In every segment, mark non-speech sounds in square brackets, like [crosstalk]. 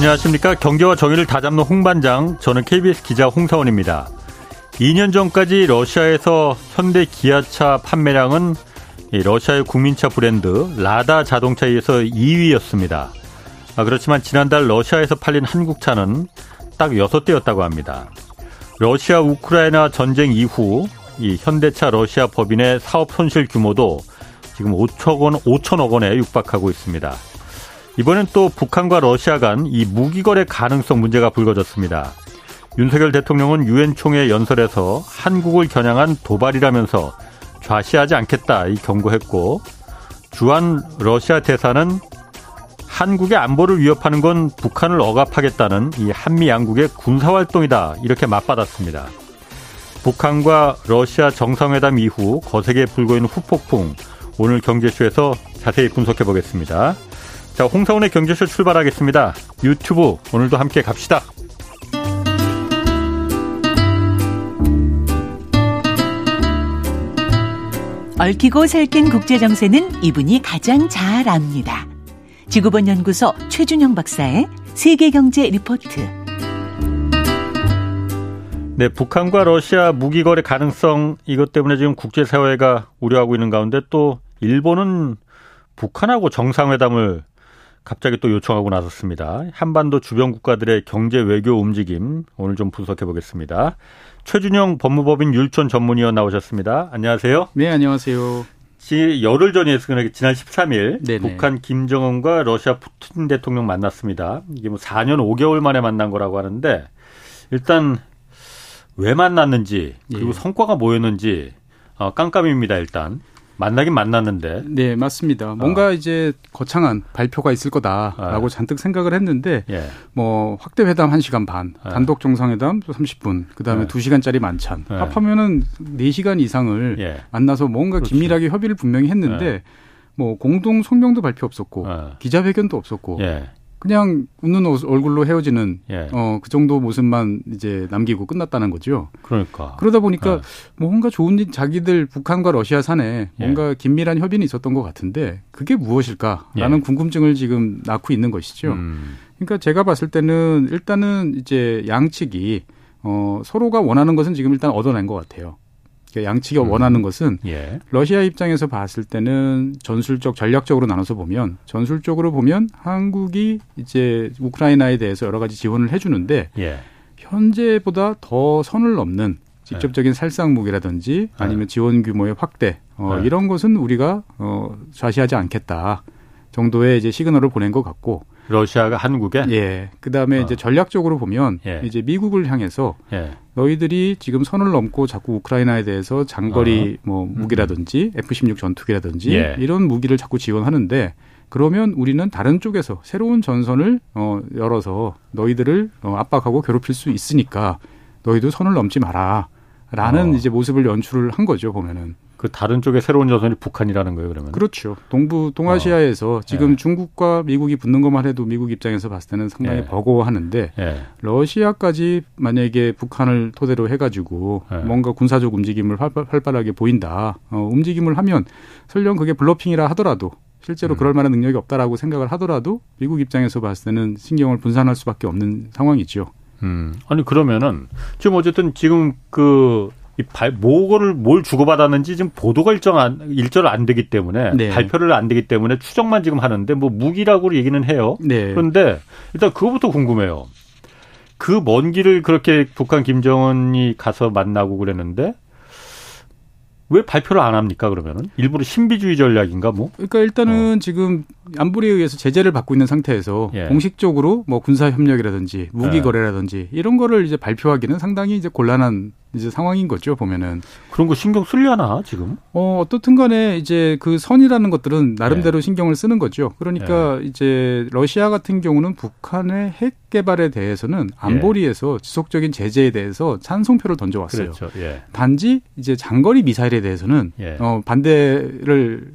안녕하십니까. 경제와 정의를 다잡는 홍반장. 저는 KBS 기자 홍사원입니다. 2년 전까지 러시아에서 현대 기아차 판매량은 러시아의 국민차 브랜드 라다 자동차에 의해서 2위였습니다. 아, 그렇지만 지난달 러시아에서 팔린 한국차는 딱 6대였다고 합니다. 러시아 우크라이나 전쟁 이후 이 현대차 러시아 법인의 사업 손실 규모도 지금 5천 원, 5천억 원에 육박하고 있습니다. 이번엔 또 북한과 러시아 간 이 무기 거래 가능성 문제가 불거졌습니다. 윤석열 대통령은 유엔 총회 연설에서 한국을 겨냥한 도발이라면서 좌시하지 않겠다 이 경고했고 주한 러시아 대사는 한국의 안보를 위협하는 건 북한을 억압하겠다는 이 한미 양국의 군사 활동이다 이렇게 맞받았습니다. 북한과 러시아 정상회담 이후 거세게 불고 있는 후폭풍 오늘 경제쇼에서 자세히 분석해 보겠습니다. 자, 홍사원의 경제쇼 출발하겠습니다. 유튜브 오늘도 함께 갑시다. 얽히고 설킨 국제 정세는 이분이 가장 잘 압니다. 지구본 연구소 최준영 박사의 세계 경제 리포트. 네, 북한과 러시아 무기 거래 가능성 이것 때문에 지금 국제 사회가 우려하고 있는 가운데 또 일본은 북한하고 정상회담을 갑자기 또 요청하고 나섰습니다. 한반도 주변 국가들의 경제 외교 움직임 오늘 좀 분석해 보겠습니다. 최준영 법무법인 율촌 전문위원 나오셨습니다. 안녕하세요. 네, 안녕하세요. 지 열흘 전이었으 지난 13일 네네. 북한 김정은과 러시아 푸틴 대통령 만났습니다. 이게 뭐 4년 5개월 만에 만난 거라고 하는데 일단 왜 만났는지 그리고 예. 성과가 뭐였는지 어, 깜깜입니다. 일단 만나긴 만났는데. 네, 맞습니다. 뭔가 어. 이제 거창한 발표가 있을 거다라고 어. 잔뜩 생각을 했는데 예. 뭐 확대 회담 1시간 반, 예. 단독 정상회담 30분, 그다음에 예. 2시간짜리 만찬. 예. 합하면은 4시간 이상을 예. 만나서 뭔가 그렇죠. 긴밀하게 협의를 분명히 했는데 예. 뭐 공동 성명도 발표 없었고 예. 기자회견도 없었고 그냥 웃는 얼굴로 헤어지는 예. 어그 정도 모습만 이제 남기고 끝났다는 거죠. 그러니까 그러다 보니까 어. 뭔가 좋은 일 자기들 북한과 러시아 산에 예. 뭔가 긴밀한 협의는 있었던 것 같은데 그게 무엇일까라는 예. 궁금증을 지금 낳고 있는 것이죠. 음. 그러니까 제가 봤을 때는 일단은 이제 양측이 어 서로가 원하는 것은 지금 일단 얻어낸 것 같아요. 그러니까 양측이 음. 원하는 것은 예. 러시아 입장에서 봤을 때는 전술적 전략적으로 나눠서 보면 전술적으로 보면 한국이 이제 우크라이나에 대해서 여러 가지 지원을 해주는데 예. 현재보다 더 선을 넘는 직접적인 예. 살상 무기라든지 아니면 예. 지원 규모의 확대 어, 예. 이런 것은 우리가 어, 좌시하지 않겠다 정도의 이제 시그널을 보낸 것 같고 러시아가 한국에 예 그다음에 어. 이제 전략적으로 보면 예. 이제 미국을 향해서 예. 너희들이 지금 선을 넘고 자꾸 우크라이나에 대해서 장거리 어. 뭐 무기라든지 F-16 전투기라든지 예. 이런 무기를 자꾸 지원하는데 그러면 우리는 다른 쪽에서 새로운 전선을 어 열어서 너희들을 어 압박하고 괴롭힐 수 있으니까 너희도 선을 넘지 마라 라는 어. 이제 모습을 연출을 한 거죠 보면은. 그 다른 쪽에 새로운 전선이 북한이라는 거예요, 그러면? 그렇죠. 동부 동아시아에서 어. 지금 예. 중국과 미국이 붙는 것만 해도 미국 입장에서 봤을 때는 상당히 예. 버거워하는데 예. 러시아까지 만약에 북한을 토대로 해가지고 예. 뭔가 군사적 움직임을 활발, 하게 보인다, 어, 움직임을 하면 설령 그게 블러핑이라 하더라도 실제로 음. 그럴 만한 능력이 없다라고 생각을 하더라도 미국 입장에서 봤을 때는 신경을 분산할 수밖에 없는 상황이죠. 음. 아니 그러면은 지금 어쨌든 지금 그 발, 뭐를 뭘 주고받았는지 지금 보도가 일정 안, 일절 안 되기 때문에 네. 발표를 안 되기 때문에 추정만 지금 하는데 뭐 무기라고 얘기는 해요. 네. 그런데 일단 그거부터 궁금해요. 그 먼 길을 그렇게 북한 김정은이 가서 만나고 그랬는데 왜 발표를 안 합니까 그러면은 일부러 신비주의 전략인가 뭐? 그러니까 일단은 어. 지금 안보리에 의해서 제재를 받고 있는 상태에서 예. 공식적으로 뭐 군사 협력이라든지 무기 예. 거래라든지 이런 거를 이제 발표하기는 상당히 이제 곤란한 이제 상황인 거죠 보면은 그런 거 신경 쓰려나 지금? 어 어떻든 간에 이제 그 선이라는 것들은 나름대로 예. 신경을 쓰는 거죠. 그러니까 예. 이제 러시아 같은 경우는 북한의 핵 개발에 대해서는 안보리에서 예. 지속적인 제재에 대해서 찬성표를 던져왔어요. 그렇죠. 예. 단지 이제 장거리 미사일에 대해서는 예. 어 반대를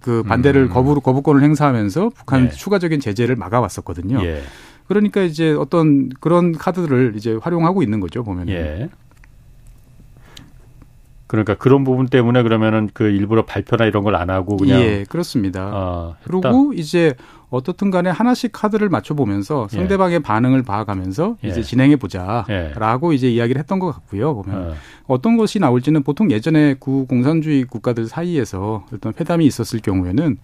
그 반대를 음. 거부 거부권을 행사하면서 북한 예. 추가적인 제재를 막아왔었거든요. 그러니까 이제 어떤 그런 카드를 이제 활용하고 있는 거죠 보면은. 그러니까 그런 부분 때문에 그러면은 그 일부러 발표나 이런 걸 안 하고 그냥 예 그렇습니다. 어, 그리고 이제 어떻든 간에 하나씩 카드를 맞춰보면서 예. 상대방의 예. 반응을 봐가면서 예. 이제 진행해보자라고 예. 이제 이야기를 했던 것 같고요. 보면 어. 떤 것이 나올지는 보통 예전에 구 공산주의 국가들 사이에서 어떤 회담이 있었을 경우에는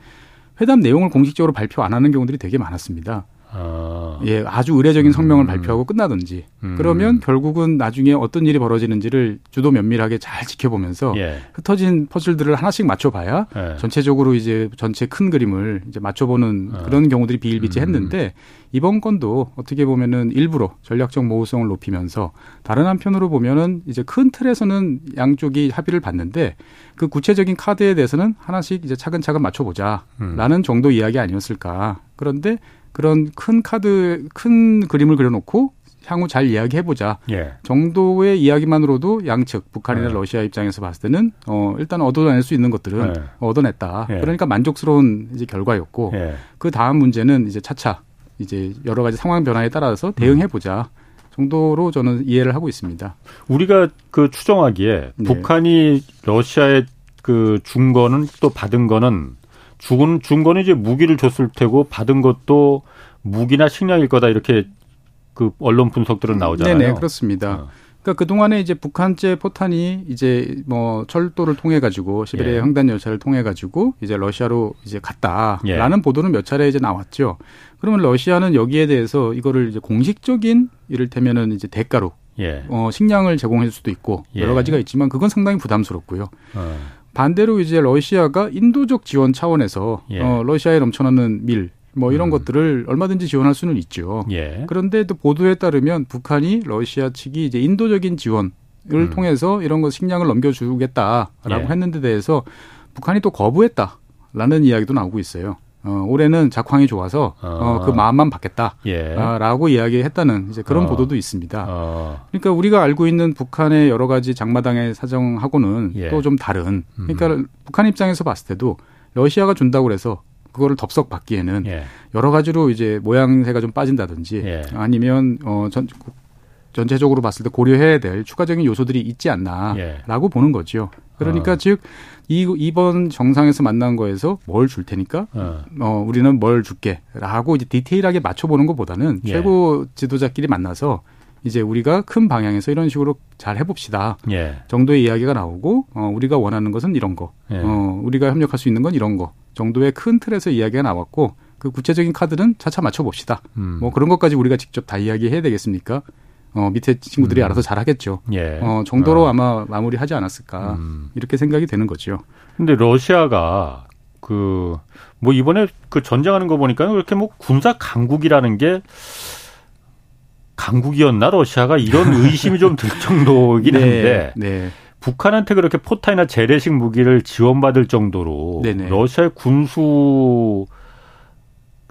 회담 내용을 공식적으로 발표 안 하는 경우들이 되게 많았습니다. 아. 예, 아주 의례적인 성명을 음. 발표하고 끝나든지 음. 그러면 결국은 나중에 어떤 일이 벌어지는지를 주도 면밀하게 잘 지켜보면서 예. 흩어진 퍼즐들을 하나씩 맞춰봐야 예. 전체적으로 이제 전체 큰 그림을 이제 맞춰보는 어. 그런 경우들이 비일비재했는데 음. 이번 건도 어떻게 보면은 일부러 전략적 모호성을 높이면서 다른 한편으로 보면은 이제 큰 틀에서는 양쪽이 합의를 봤는데 그 구체적인 카드에 대해서는 하나씩 이제 차근차근 맞춰보자라는 음. 정도 이야기 아니었을까. 그런데 그런 큰 카드, 큰 그림을 그려놓고 향후 잘 이야기해보자 예. 정도의 이야기만으로도 양측 북한이나 예. 러시아 입장에서 봤을 때는 어 일단 얻어낼 수 있는 것들은 예. 얻어냈다. 예. 그러니까 만족스러운 이제 결과였고 예. 그 다음 문제는 이제 차차 이제 여러 가지 상황 변화에 따라서 대응해보자. 정도로 저는 이해를 하고 있습니다. 우리가 그 추정하기에 네. 북한이 러시아에 그준 거는 또 받은 거는 죽은 준 거는 이제 무기를 줬을 테고 받은 것도 무기나 식량일 거다 이렇게 그 언론 분석들은 나오잖아요. 네, 그렇습니다. 어. 그러니까 그 동안에 이제 북한제 포탄이 이제 뭐 철도를 통해 가지고 시베리아 예. 횡단 열차를 통해 가지고 이제 러시아로 이제 갔다라는 예. 보도는 몇 차례 이제 나왔죠. 그러면 러시아는 여기에 대해서 이거를 이제 공식적인 이를테면은 이제 대가로 예. 어, 식량을 제공할 수도 있고 여러 예. 가지가 있지만 그건 상당히 부담스럽고요. 어. 반대로 이제 러시아가 인도적 지원 차원에서 예. 어, 러시아에 넘쳐나는 밀, 뭐 이런 음. 것들을 얼마든지 지원할 수는 있죠. 예. 그런데 또 보도에 따르면 북한이 러시아 측이 이제 인도적인 지원을 음. 통해서 이런 거 식량을 넘겨주겠다라고 예. 했는데 대해서 북한이 또 거부했다라는 이야기도 나오고 있어요. 어, 올해는 작황이 좋아서 어. 어, 그 마음만 받겠다라고 예. 이야기했다는 이제 그런 어. 보도도 있습니다. 어. 그러니까 우리가 알고 있는 북한의 여러 가지 장마당의 사정하고는 예. 또좀 다른. 그러니까 음. 북한 입장에서 봤을 때도 러시아가 준다고 그래서 그거를 덥석 받기에는 예. 여러 가지로 이제 모양새가 좀 빠진다든지 예. 아니면 어 전, 전체적으로 봤을 때 고려해야 될 추가적인 요소들이 있지 않나라고 예. 보는 거죠. 그러니까 어. 즉 이, 이번 정상에서 만난 거에서 뭘 줄 테니까 어. 어 우리는 뭘 줄게라고 이제 디테일하게 맞춰보는 것보다는 예. 최고 지도자끼리 만나서 이제 우리가 큰 방향에서 이런 식으로 잘 해봅시다. 예. 정도의 이야기가 나오고 어, 우리가 원하는 것은 이런 거, 예. 어, 우리가 협력할 수 있는 건 이런 거 정도의 큰 틀에서 이야기가 나왔고 그 구체적인 카드는 차차 맞춰봅시다. 음. 뭐 그런 것까지 우리가 직접 다 이야기해야 되겠습니까? 어, 밑에 친구들이 음. 알아서 잘 하겠죠. 예. 어, 정도로 어. 아마 마무리하지 않았을까. 음. 이렇게 생각이 되는 거죠. 근데 러시아가 그, 뭐 이번에 그 전쟁하는 거 보니까 이렇게 뭐 군사 강국이라는 게 강국이었나 러시아가 이런 [laughs] 의심이 좀 들 정도이긴 네. 한데 네. 북한한테 그렇게 포탄이나 재래식 무기를 지원받을 정도로 네네. 러시아의 군수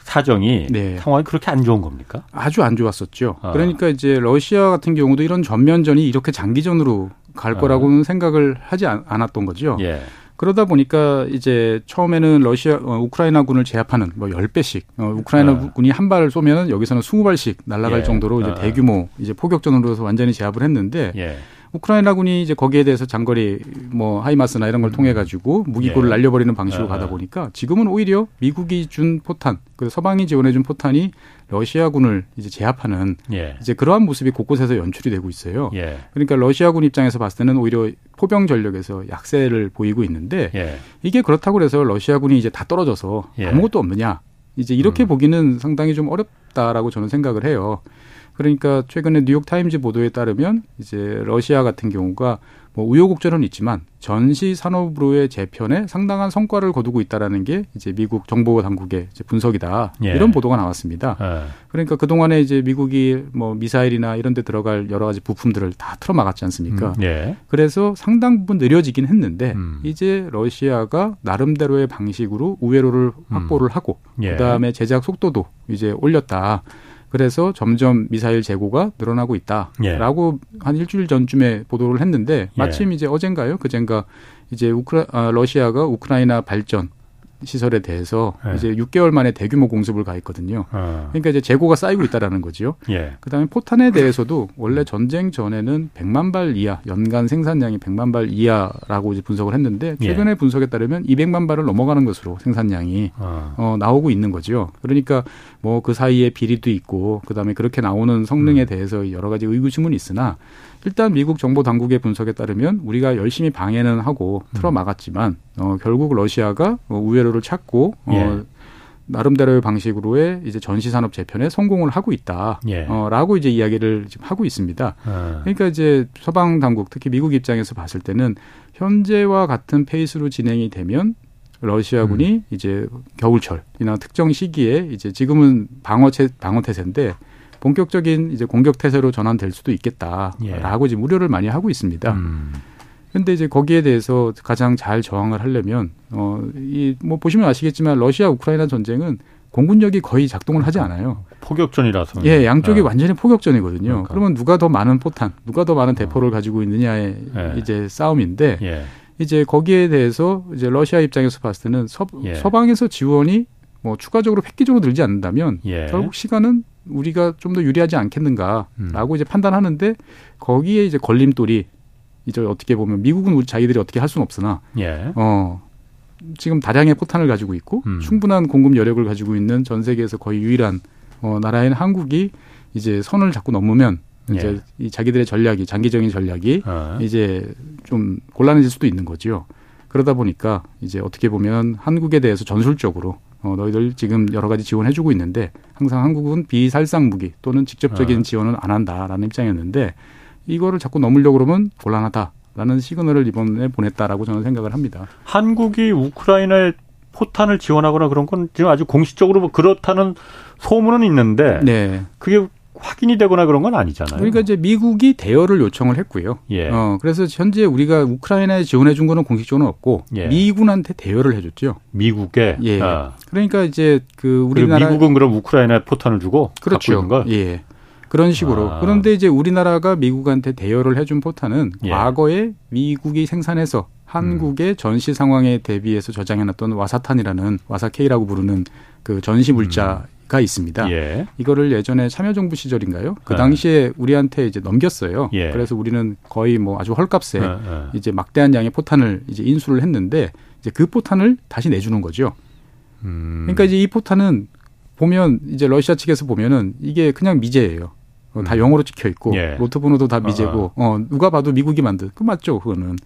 사정이 네. 상황이 그렇게 안 좋은 겁니까? 아주 안 좋았었죠. 아. 그러니까 이제 러시아 같은 경우도 이런 전면전이 이렇게 장기전으로 갈 아. 거라고는 아. 생각을 하지 않았던 거죠. 예. 그러다 보니까 이제 처음에는 러시아 어, 우크라이나 군을 제압하는 뭐 10배씩 어, 우크라이나군이 아. 한 발을 쏘면은 여기서는 20발씩 날아갈 예. 정도로 이제 아. 대규모 이제 포격전으로 완전히 제압을 했는데 예. 우크라이나군이 이제 거기에 대해서 장거리 뭐 하이마스나 이런 걸 음. 통해 가지고 무기고를 예. 날려버리는 방식으로 아. 가다 보니까 지금은 오히려 미국이 준 포탄, 그 서방이 지원해 준 포탄이 러시아군을 이제 제압하는 예. 이제 그러한 모습이 곳곳에서 연출이 되고 있어요. 예. 그러니까 러시아군 입장에서 봤을 때는 오히려 포병 전력에서 약세를 보이고 있는데 예. 이게 그렇다고 해서 러시아군이 이제 다 떨어져서 예. 아무것도 없느냐 이제 이렇게 음. 보기는 상당히 좀 어렵다라고 저는 생각을 해요. 그러니까 최근에 뉴욕 타임즈 보도에 따르면 이제 러시아 같은 경우가 뭐 우여곡절은 있지만 전시 산업으로의 재편에 상당한 성과를 거두고 있다라는 게 이제 미국 정보 당국의 이제 분석이다 예. 이런 보도가 나왔습니다. 예. 그러니까 그 동안에 이제 미국이 뭐 미사일이나 이런 데 들어갈 여러 가지 부품들을 다 틀어막았지 않습니까? 음. 예. 그래서 상당 부분 느려지긴 했는데 음. 이제 러시아가 나름대로의 방식으로 우회로를 확보를 음. 하고 예. 그다음에 제작 속도도 이제 올렸다. 그래서 점점 미사일 재고가 늘어나고 있다라고 예. 한 일주일 전쯤에 보도를 했는데 예. 마침 예. 이제 어젠가요? 그젠가 이제 우크라 아, 러시아가 우크라이나 발전 시설에 대해서 네. 이제 6개월 만에 대규모 공습을 가했거든요. 어. 그러니까 이제 재고가 쌓이고 있다라는 거죠. 예. 그다음에 포탄에 대해서도 원래 전쟁 전에는 100만 발 이하 연간 생산량이 100만 발 이하라고 이제 분석을 했는데 예. 최근에 예. 분석에 따르면 200만 발을 넘어가는 것으로 생산량이 어. 어 나오고 있는 거죠. 그러니까 뭐 그 사이에 비리도 있고 그다음에 그렇게 나오는 성능에 음. 대해서 여러 가지 의구심은 있으나 일단 미국 정보 당국의 분석에 따르면 우리가 열심히 방해는 하고 틀어 막았지만 어, 결국 러시아가 어, 우회로를 찾고 어, 예. 나름대로의 방식으로의 이제 전시 산업 재편에 성공을 하고 있다라고 예. 어, 이제 이야기를 지금 하고 있습니다. 아. 그러니까 이제 서방 당국 특히 미국 입장에서 봤을 때는 현재와 같은 페이스로 진행이 되면 러시아군이 음. 이제 겨울철이나 특정 시기에 이제 지금은 방어체 방어 태세인데 본격적인 이제 공격 태세로 전환될 수도 있겠다라고 예. 지금 우려를 많이 하고 있습니다. 음. 근데 이제 거기에 대해서 가장 잘 저항을 하려면 어이 뭐 보시면 아시겠지만 러시아 우크라이나 전쟁은 공군력이 거의 작동을 하지 않아요. 포격전이라서. 예, 양쪽이 네. 완전히 포격전이거든요. 그러니까. 그러면 누가 더 많은 포탄, 누가 더 많은 대포를 가지고 있느냐의 예. 이제 싸움인데 예. 이제 거기에 대해서 이제 러시아 입장에서 봤을 때는 서, 예. 서방에서 지원이 뭐 추가적으로 획기적으로 들지 않는다면 예. 결국 시간은 우리가 좀 더 유리하지 않겠는가라고 음. 이제 판단하는데 거기에 이제 걸림돌이 이제 어떻게 보면 미국은 우리 자기들이 어떻게 할 수는 없으나 예. 어 지금 다량의 포탄을 가지고 있고 음. 충분한 공급 여력을 가지고 있는 전 세계에서 거의 유일한 어 나라인 한국이 이제 선을 자꾸 넘으면 이제 예. 이 자기들의 전략이 장기적인 전략이 어. 이제 좀 곤란해질 수도 있는 거지요. 그러다 보니까 이제 어떻게 보면 한국에 대해서 전술적으로 어, 너희들 지금 여러 가지 지원해주고 있는데 항상 한국은 비살상 무기 또는 직접적인 어. 지원은 안 한다라는 입장이었는데 이거를 자꾸 넘으려고 그러면 곤란하다라는 시그널을 이번에 보냈다라고 저는 생각을 합니다. 한국이 우크라이나에 포탄을 지원하거나 그런 건 지금 아주 공식적으로 뭐 그렇다는 소문은 있는데 네. 그게 확인이 되거나 그런 건 아니잖아요. 그러니까 이제 미국이 대여를 요청을 했고요. 예. 어, 그래서 현재 우리가 우크라이나에 지원해 준 거는 공식적으로는 없고 예. 미군한테 대여를 해줬죠. 미국에. 예. 아. 그러니까 이제 그 우리나라 미국은 그럼 우크라이나에 포탄을 주고 그렇죠. 갖고 있는 예. 그런 식으로. 아. 그런데 이제 우리나라가 미국한테 대여를 해준 포탄은 예. 과거에 미국이 생산해서 한국의 음. 전시 상황에 대비해서 저장해놨던 와사탄이라는 와사케이라고 부르는 그 전시 물자 음. 가 있습니다. 예. 이거를 예전에 참여정부 시절인가요? 그 네. 당시에 우리한테 이제 넘겼어요. 예. 그래서 우리는 거의 뭐 아주 헐값에 네, 네. 이제 막대한 양의 포탄을 이제 인수를 했는데 이제 그 포탄을 다시 내주는 거죠. 음. 그러니까 이제 이 포탄은 보면 이제 러시아 측에서 보면은 이게 그냥 미제예요. 어, 다 음. 영어로 찍혀 있고 예. 로트 번호도 다 미제고 어, 어 누가 봐도 미국이 만든 그 맞죠 그거는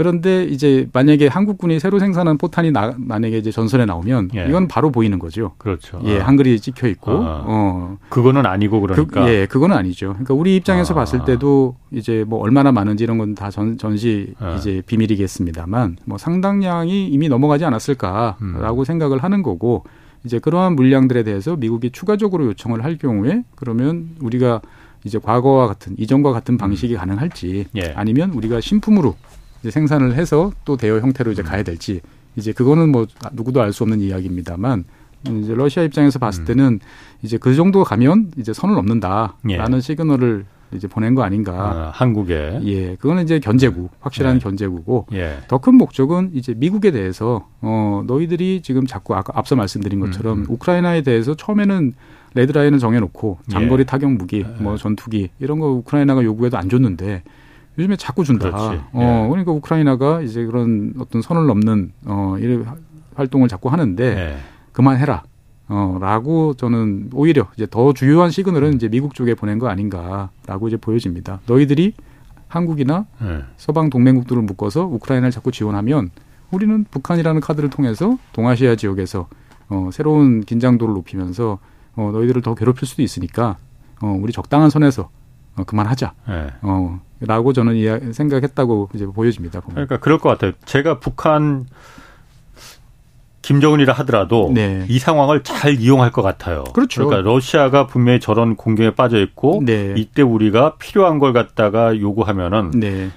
그런데 이제 만약에 한국군이 새로 생산한 포탄이 나, 만약에 이제 전선에 나오면 예. 이건 바로 보이는 거죠. 그렇죠. 예, 아. 한글이 찍혀 있고. 아. 어. 그거는 아니고 그러니까. 그, 예, 그거는 아니죠. 그러니까 우리 입장에서 아. 봤을 때도 이제 뭐 얼마나 많은지 이런 건다 전, 전시 아. 이제 비밀이겠습니다만 뭐 상당량이 이미 넘어가지 않았을까라고 음. 생각을 하는 거고 이제 그러한 물량들에 대해서 미국이 추가적으로 요청을 할 경우에 그러면 우리가 이제 과거와 같은 이전과 같은 방식이 음. 가능할지 예. 아니면 우리가 신품으로 이제 생산을 해서 또 대여 형태로 이제 가야 될지 이제 그거는 뭐 누구도 알 수 없는 이야기입니다만 이제 러시아 입장에서 봤을 음. 때는 이제 그 정도 가면 이제 선을 넘는다라는 예. 시그널을 이제 보낸 거 아닌가. 아, 한국에. 예. 그거는 이제 견제국, 확실한 예. 견제국고 예. 더큰 목적은 이제 미국에 대해서 어 너희들이 지금 자꾸 아까 앞서 말씀드린 것처럼 음, 음. 우크라이나에 대해서 처음에는 레드라인을 정해놓고 장거리 예. 타격 무기, 예. 뭐 전투기 이런 거 우크라이나가 요구해도 안 줬는데 요즘에 자꾸 준다. 그렇지. 어, 예. 그러니까 우크라이나가 이제 그런 어떤 선을 넘는 어, 이런 활동을 자꾸 하는데 예. 그만해라. 어, 라고 저는 오히려 이제 더 주요한 시그널은 이제 미국 쪽에 보낸 거 아닌가라고 이제 보여집니다. 너희들이 한국이나 예. 서방 동맹국들을 묶어서 우크라이나를 자꾸 지원하면 우리는 북한이라는 카드를 통해서 동아시아 지역에서 어, 새로운 긴장도를 높이면서 어, 너희들을 더 괴롭힐 수도 있으니까 어, 우리 적당한 선에서 어, 그만하자. 네. 어, 라고 저는 이야, 생각했다고 이제 보여집니다. 보면. 그러니까 그럴 것 같아요. 제가 북한 김정은이라 하더라도 네. 이 상황을 잘 이용할 것 같아요. 그렇죠. 그러니까 러시아가 분명히 저런 공격에 빠져 있고 네. 이때 우리가 필요한 걸 갖다가 요구하면은 네.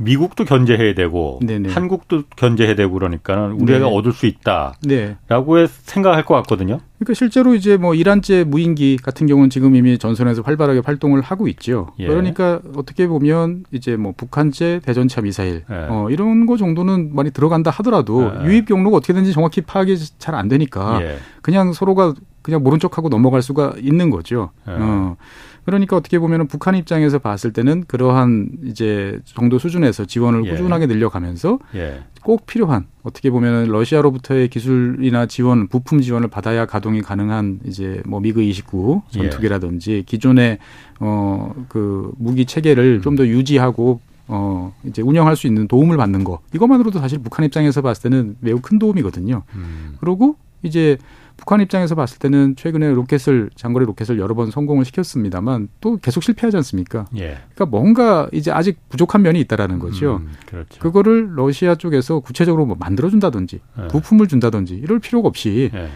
미국도 견제해야 되고 네네. 한국도 견제해야 되고 그러니까 우리가 네. 얻을 수 있다라고 네. 생각할 것 같거든요. 그러니까 실제로 이제 뭐 이란제 무인기 같은 경우는 지금 이미 전선에서 활발하게 활동을 하고 있죠. 예. 그러니까 어떻게 보면 이제 뭐 북한제 대전차 미사일 예. 어, 이런 거 정도는 많이 들어간다 하더라도 예. 유입 경로가 어떻게 되는지 정확히 파악이 잘 안 되니까 예. 그냥 서로가 그냥 모른 척하고 넘어갈 수가 있는 거죠. 예. 어. 그러니까 어떻게 보면은 북한 입장에서 봤을 때는 그러한 이제 정도 수준에서 지원을 예. 꾸준하게 늘려가면서 예. 꼭 필요한 어떻게 보면은 러시아로부터의 기술이나 지원, 부품 지원을 받아야 가동이 가능한 이제 뭐 미그 29 전투기라든지 예. 기존의 어 그 무기 체계를 음. 좀더 유지하고 어 이제 운영할 수 있는 도움을 받는 거 이것만으로도 사실 북한 입장에서 봤을 때는 매우 큰 도움이거든요. 음. 그리고 이제 북한 입장에서 봤을 때는 최근에 로켓을 장거리 로켓을 여러 번 성공을 시켰습니다만 또 계속 실패하지 않습니까? 예. 그러니까 뭔가 이제 아직 부족한 면이 있다라는 거죠. 음, 그렇죠. 그거를 러시아 쪽에서 구체적으로 뭐 만들어 준다든지 예. 부품을 준다든지 이럴 필요가 없이 예.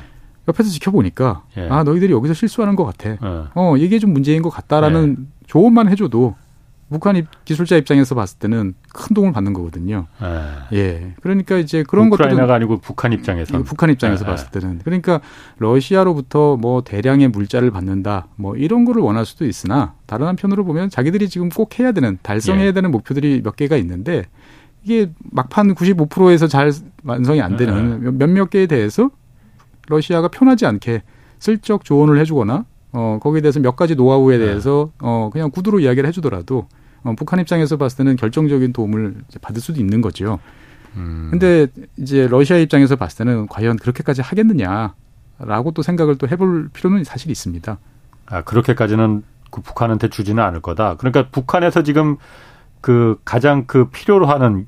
옆에서 지켜보니까 예. 아 너희들이 여기서 실수하는 것 같아. 예. 어 이게 좀 문제인 것 같다라는 예. 조언만 해줘도 북한 기술자 입장에서 봤을 때는 큰 도움을 받는 거거든요. 예. 예. 그러니까 이제 그런 것들은 우크라이나가 아니고 북한 입장에서 북한 입장에서 예. 봤을 때는 그러니까 러시아로부터 뭐 대량의 물자를 받는다 뭐 이런 거를 원할 수도 있으나 다른 한편으로 보면 자기들이 지금 꼭 해야 되는 달성해야 예. 되는 목표들이 몇 개가 있는데 이게 막판 95%에서 잘 완성이 안 되는 예. 몇몇 개에 대해서 러시아가 편하지 않게 슬쩍 조언을 해주거나 어 거기에 대해서 몇 가지 노하우에 예. 대해서 어 그냥 구두로 이야기를 해주더라도 어, 북한 입장에서 봤을 때는 결정적인 도움을 받을 수도 있는 거죠. 음. 근데 이제 러시아 입장에서 봤을 때는 과연 그렇게까지 하겠느냐라고 또 생각을 또 해볼 필요는 사실 있습니다. 아 그렇게까지는 그 북한한테 주지는 않을 거다. 그러니까 북한에서 지금 그 가장 그 필요로 하는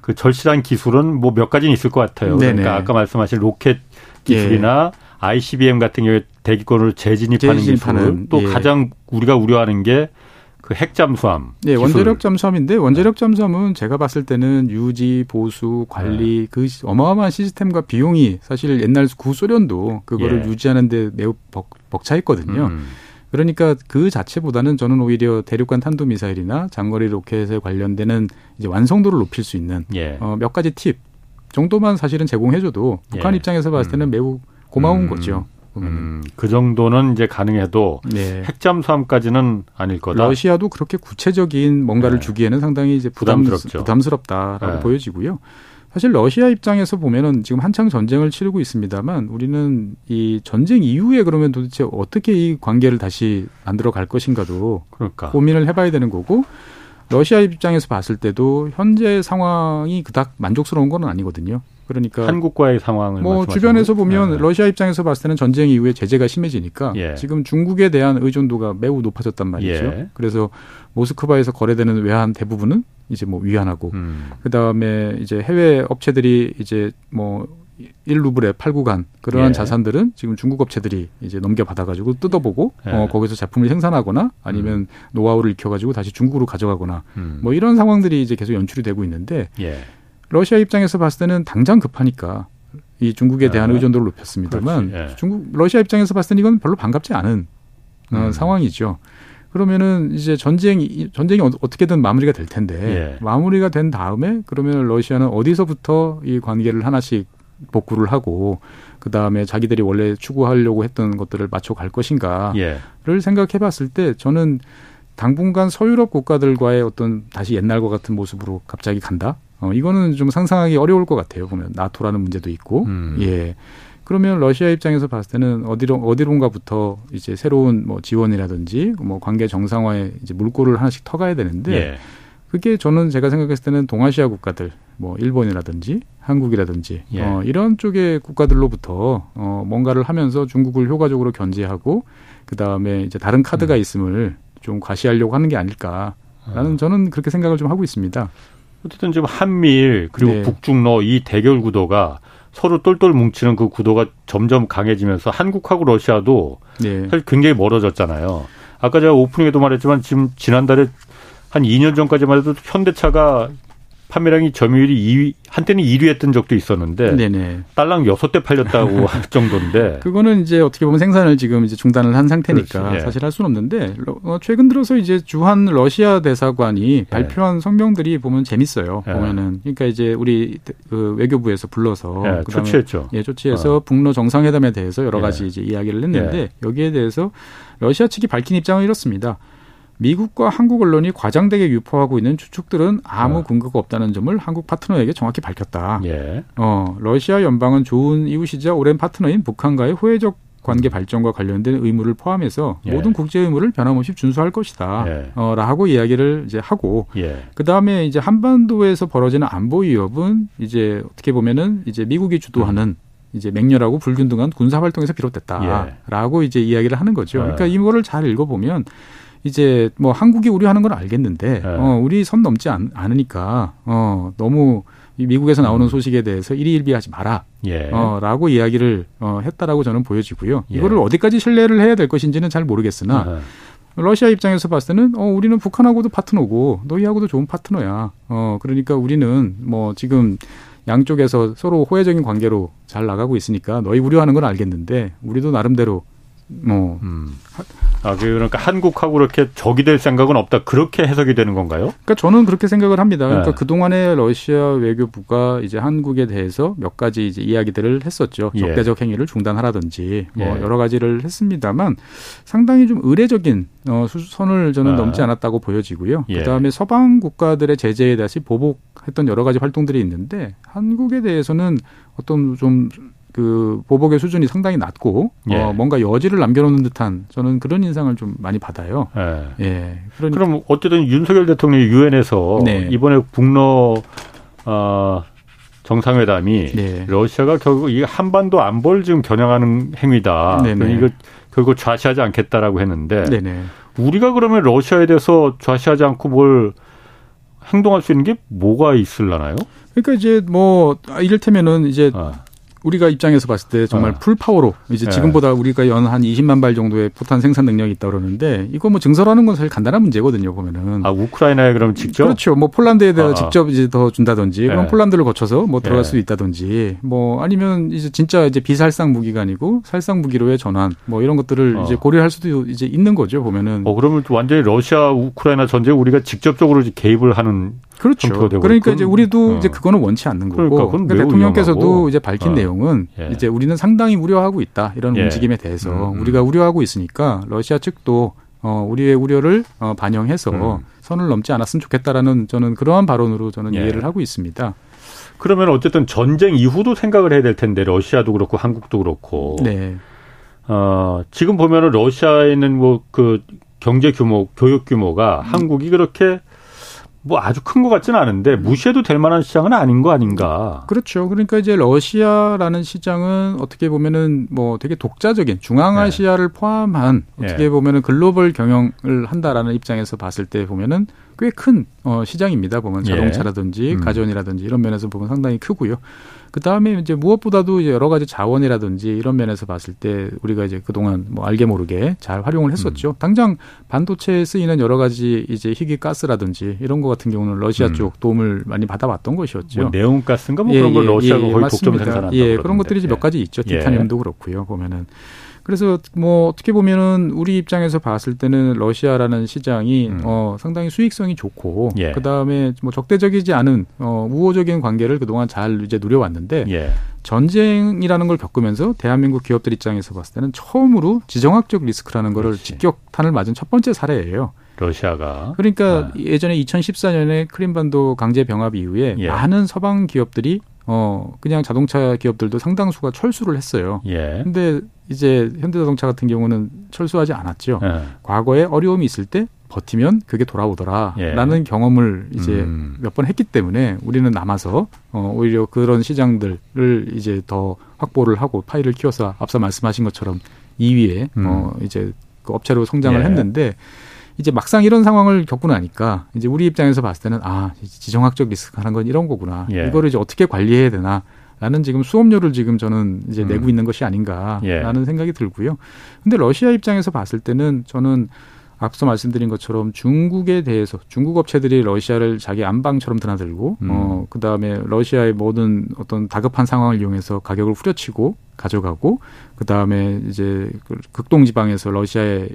그 절실한 기술은 뭐 몇 가지는 있을 것 같아요. 네네. 그러니까 아까 말씀하신 로켓 기술이나 예. ICBM 같은 경우에 대기권을 재진입하는, 재진입하는 기술 또 예. 가장 우리가 우려하는 게 그 핵잠수함. 네, 원자력 잠수함인데 원자력 잠수함은 제가 봤을 때는 유지, 보수, 관리 네. 그 어마어마한 시스템과 비용이 사실 옛날 구소련도 그거를 예. 유지하는데 매우 벅, 벅차했거든요. 음. 그러니까 그 자체보다는 저는 오히려 대륙간 탄도 미사일이나 장거리 로켓에 관련되는 이제 완성도를 높일 수 있는 예. 어, 몇 가지 팁 정도만 사실은 제공해줘도 북한 예. 입장에서 봤을 때는 음. 매우 고마운 음. 거죠. 음, 그 정도는 이제 가능해도 네. 핵잠수함까지는 아닐 거다. 러시아도 그렇게 구체적인 뭔가를 네. 주기에는 상당히 이제 부담, 부담스럽죠. 부담스럽다라고 네. 보여지고요. 사실 러시아 입장에서 보면은 지금 한창 전쟁을 치르고 있습니다만 우리는 이 전쟁 이후에 그러면 도대체 어떻게 이 관계를 다시 만들어 갈 것인가도 그러니까. 고민을 해봐야 되는 거고 러시아 입장에서 봤을 때도 현재 상황이 그닥 만족스러운 건 아니거든요. 그러니까 한국과의 상황을 뭐 주변에서 보면 네. 러시아 입장에서 봤을 때는 전쟁 이후에 제재가 심해지니까 예. 지금 중국에 대한 의존도가 매우 높아졌단 말이죠. 예. 그래서 모스크바에서 거래되는 외환 대부분은 이제 뭐 위안하고 음. 그다음에 이제 해외 업체들이 이제 뭐 1루블에 팔고 간 그러한 예. 자산들은 지금 중국 업체들이 이제 넘겨받아 가지고 뜯어보고 예. 어 거기서 작품을 생산하거나 아니면 음. 노하우를 익혀 가지고 다시 중국으로 가져가거나 음. 뭐 이런 상황들이 이제 계속 연출이 되고 있는데 예. 러시아 입장에서 봤을 때는 당장 급하니까 이 중국에 대한 네. 의존도를 높였습니다만 예. 중국 러시아 입장에서 봤을 때는 이건 별로 반갑지 않은 어, 음. 상황이죠. 그러면은 이제 전쟁이 전쟁이 어, 어떻게든 마무리가 될 텐데 예. 마무리가 된 다음에 그러면 러시아는 어디서부터 이 관계를 하나씩 복구를 하고 그 다음에 자기들이 원래 추구하려고 했던 것들을 맞춰 갈 것인가를 예. 생각해봤을 때 저는 당분간 서유럽 국가들과의 어떤 다시 옛날과 같은 모습으로 갑자기 간다. 어, 이거는 좀 상상하기 어려울 것 같아요. 보면 나토라는 문제도 있고, 음. 예. 그러면 러시아 입장에서 봤을 때는 어디로 어디론가부터 이제 새로운 뭐 지원이라든지 뭐 관계 정상화에 이제 물꼬를 하나씩 터가야 되는데 예. 그게 저는 제가 생각했을 때는 동아시아 국가들 뭐 일본이라든지 한국이라든지 예. 어, 이런 쪽의 국가들로부터 어, 뭔가를 하면서 중국을 효과적으로 견제하고 그 다음에 이제 다른 카드가 음. 있음을 좀 과시하려고 하는 게 아닐까라는 어. 저는 그렇게 생각을 좀 하고 있습니다. 어쨌든 지금 한미일 그리고 네. 북중러 이 대결 구도가 서로 똘똘 뭉치는 그 구도가 점점 강해지면서 한국하고 러시아도 네. 사실 굉장히 멀어졌잖아요. 아까 제가 오프닝에도 말했지만 지금 지난달에 한 2년 전까지만 해도 현대차가 판매량이 점유율이 2위 한때는 1위 했던 적도 있었는데 네네. 딸랑 6대 팔렸다고 [laughs] 할 정도인데 그거는 이제 어떻게 보면 생산을 지금 이제 중단을 한 상태니까 예. 사실 할 수는 없는데 어, 최근 들어서 이제 주한 러시아 대사관이 예. 발표한 성명들이 보면 재밌어요. 예. 보면은 그러니까 이제 우리 그 외교부에서 불러서 예. 조치했죠. 예, 조치해서 어. 북러 정상회담에 대해서 여러 가지 예. 이제 이야기를 했는데 예. 여기에 대해서 러시아 측이 밝힌 입장은 이렇습니다. 미국과 한국 언론이 과장되게 유포하고 있는 추측들은 아무 어. 근거가 없다는 점을 한국 파트너에게 정확히 밝혔다. 예. 어, 러시아 연방은 좋은 이웃이자 오랜 파트너인 북한과의 호혜적 관계 발전과 관련된 의무를 포함해서 예. 모든 국제 의무를 변함없이 준수할 것이다. 예. 어, 라고 이야기를 이제 하고 예. 그 다음에 이제 한반도에서 벌어지는 안보 위협은 이제 어떻게 보면은 이제 미국이 주도하는 음. 이제 맹렬하고 불균등한 군사 활동에서 비롯됐다라고 예. 이제 이야기를 하는 거죠. 그러니까 예. 이거를 잘 읽어 보면 이제 뭐 한국이 우려하는 건 알겠는데 네. 어, 우리 선 넘지 않, 않으니까 어, 너무 이 미국에서 나오는 음. 소식에 대해서 일희일비하지 마라. 예. 어, 라고 이야기를 어, 했다라고 저는 보여지고요. 예. 이거를 어디까지 신뢰를 해야 될 것인지는 잘 모르겠으나 네. 러시아 입장에서 봤을 때는 어 우리는 북한하고도 파트너고 너희하고도 좋은 파트너야. 어 그러니까 우리는 뭐 지금 양쪽에서 서로 호혜적인 관계로 잘 나가고 있으니까 너희 우려하는 건 알겠는데 우리도 나름대로 뭐 음. 아, 그러니까 한국하고 그렇게 적이 될 생각은 없다. 그렇게 해석이 되는 건가요? 그러니까 저는 그렇게 생각을 합니다. 그러니까 네. 그동안에 러시아 외교부가 이제 한국에 대해서 몇 가지 이제 이야기들을 했었죠. 예. 적대적 행위를 중단하라든지 뭐 예. 여러 가지를 했습니다만 상당히 좀 의례적인 어, 선을 저는 아. 넘지 않았다고 보여지고요. 예. 그다음에 서방 국가들의 제재에 다시 보복했던 여러 가지 활동들이 있는데 한국에 대해서는 어떤 좀 그 보복의 수준이 상당히 낮고 어, 예. 어, 뭔가 여지를 남겨놓는 듯한 저는 그런 인상을 좀 많이 받아요. 예. 예. 그러니까. 그럼 어쨌든 윤석열 대통령이 유엔에서 네. 이번에 북러 어, 정상회담이 네. 러시아가 결국 이 한반도 안보를 지금 겨냥하는 행위다. 네네. 이거 결국 좌시하지 않겠다라고 했는데 네네. 우리가 그러면 러시아에 대해서 좌시하지 않고 뭘 행동할 수 있는 게 뭐가 있을라나요? 그러니까 이제 뭐 이를테면은 이제 아. 우리가 입장에서 봤을 때 정말 어. 풀 파워로 이제 네. 지금보다 우리가 연 한 20만 발 정도의 포탄 생산 능력이 있다 그러는데 이거 뭐 증설하는 건 사실 간단한 문제거든요 보면은 아 우크라이나에 그럼 직접 그렇죠 뭐 폴란드에 대해 아. 직접 이제 더 준다든지 네. 그럼 폴란드를 거쳐서 뭐 들어갈 네. 수 있다든지 뭐 아니면 이제 진짜 이제 비살상 무기가 아니고 살상 무기로의 전환 뭐 이런 것들을 어. 이제 고려할 수도 이제 있는 거죠 보면은 어 그러면 완전히 러시아 우크라이나 전쟁 우리가 직접적으로 개입을 하는 그렇죠. 그러니까. 이제 우리도 어. 이제 그거는 원치 않는 거고. 그러니까, 그러니까 대통령께서도 위험하고. 이제 밝힌 어. 내용은 예. 이제 우리는 상당히 우려하고 있다 이런 예. 움직임에 대해서 음, 음. 우리가 우려하고 있으니까 러시아 측도 어 우리의 우려를 어 반영해서 음. 선을 넘지 않았으면 좋겠다라는 저는 그러한 발언으로 저는 예. 이해를 하고 있습니다. 그러면 어쨌든 전쟁 이후도 생각을 해야 될 텐데 러시아도 그렇고 한국도 그렇고. 네. 어 지금 보면은 러시아에 있는 뭐 그 경제 규모, 교육 규모가 음. 한국이 그렇게 뭐 아주 큰 것 같지는 않은데 무시해도 될 만한 시장은 아닌 거 아닌가. 그렇죠. 그러니까 이제 러시아라는 시장은 어떻게 보면은 뭐 되게 독자적인 중앙아시아를 네. 포함한 어떻게 네. 보면은 글로벌 경영을 한다라는 입장에서 봤을 때 보면은 꽤큰 어, 시장입니다. 보면 예. 자동차라든지 예. 가전이라든지 이런 면에서 보면 상당히 크고요. 그 다음에 이제 무엇보다도 이제 여러 가지 자원이라든지 이런 면에서 봤을 때 우리가 이제 그동안 뭐 알게 모르게 잘 활용을 했었죠. 음. 당장 반도체에 쓰이는 여러 가지 이제 희귀 가스라든지 이런 거 같은 경우는 러시아 음. 쪽 도움을 많이 받아왔던 것이었죠. 뭐 내용 가스인가 뭐 예, 그런 걸 예, 러시아가 예, 거의 독점 생산한다. 예, 그런 것들이 이제 몇 가지 있죠. 예. 티타늄도 그렇고요. 보면은 그래서 뭐 어떻게 보면은 우리 입장에서 봤을 때는 러시아라는 시장이 음. 어 상당히 수익성이 좋고 예. 그다음에 뭐 적대적이지 않은 어 우호적인 관계를 그동안 잘 이제 누려왔는데 예. 전쟁이라는 걸 겪으면서 대한민국 기업들 입장에서 봤을 때는 처음으로 지정학적 리스크라는 거를 그렇지. 직격탄을 맞은 첫 번째 사례예요. 러시아가 그러니까 아. 예전에 2014년에 크림반도 강제 병합 이후에 예. 많은 서방 기업들이 어 그냥 자동차 기업들도 상당수가 철수를 했어요. 예. 근데 이제 현대자동차 같은 경우는 철수하지 않았죠. 예. 과거에 어려움이 있을 때 버티면 그게 돌아오더라라는 예. 경험을 이제 음. 몇번 했기 때문에 우리는 남아서 어 오히려 그런 시장들을 이제 더 확보를 하고 파일을 키워서 앞서 말씀하신 것처럼 2위에 음. 어 이제 그 업체로 성장을 예. 했는데 이제 막상 이런 상황을 겪고 나니까 이제 우리 입장에서 봤을 때는 아 지정학적 리스크 하는 건 이런 거구나. 예. 이거를 이제 어떻게 관리해야 되나. 라는 지금 수업료를 지금 저는 이제 음. 내고 있는 것이 아닌가라는 예. 생각이 들고요. 근데 러시아 입장에서 봤을 때는 저는 앞서 말씀드린 것처럼 중국에 대해서 중국 업체들이 러시아를 자기 안방처럼 드나들고 음. 어 그다음에 러시아의 모든 어떤 다급한 상황을 이용해서 가격을 후려치고 가져가고 그다음에 이제 그 극동 지방에서 러시아의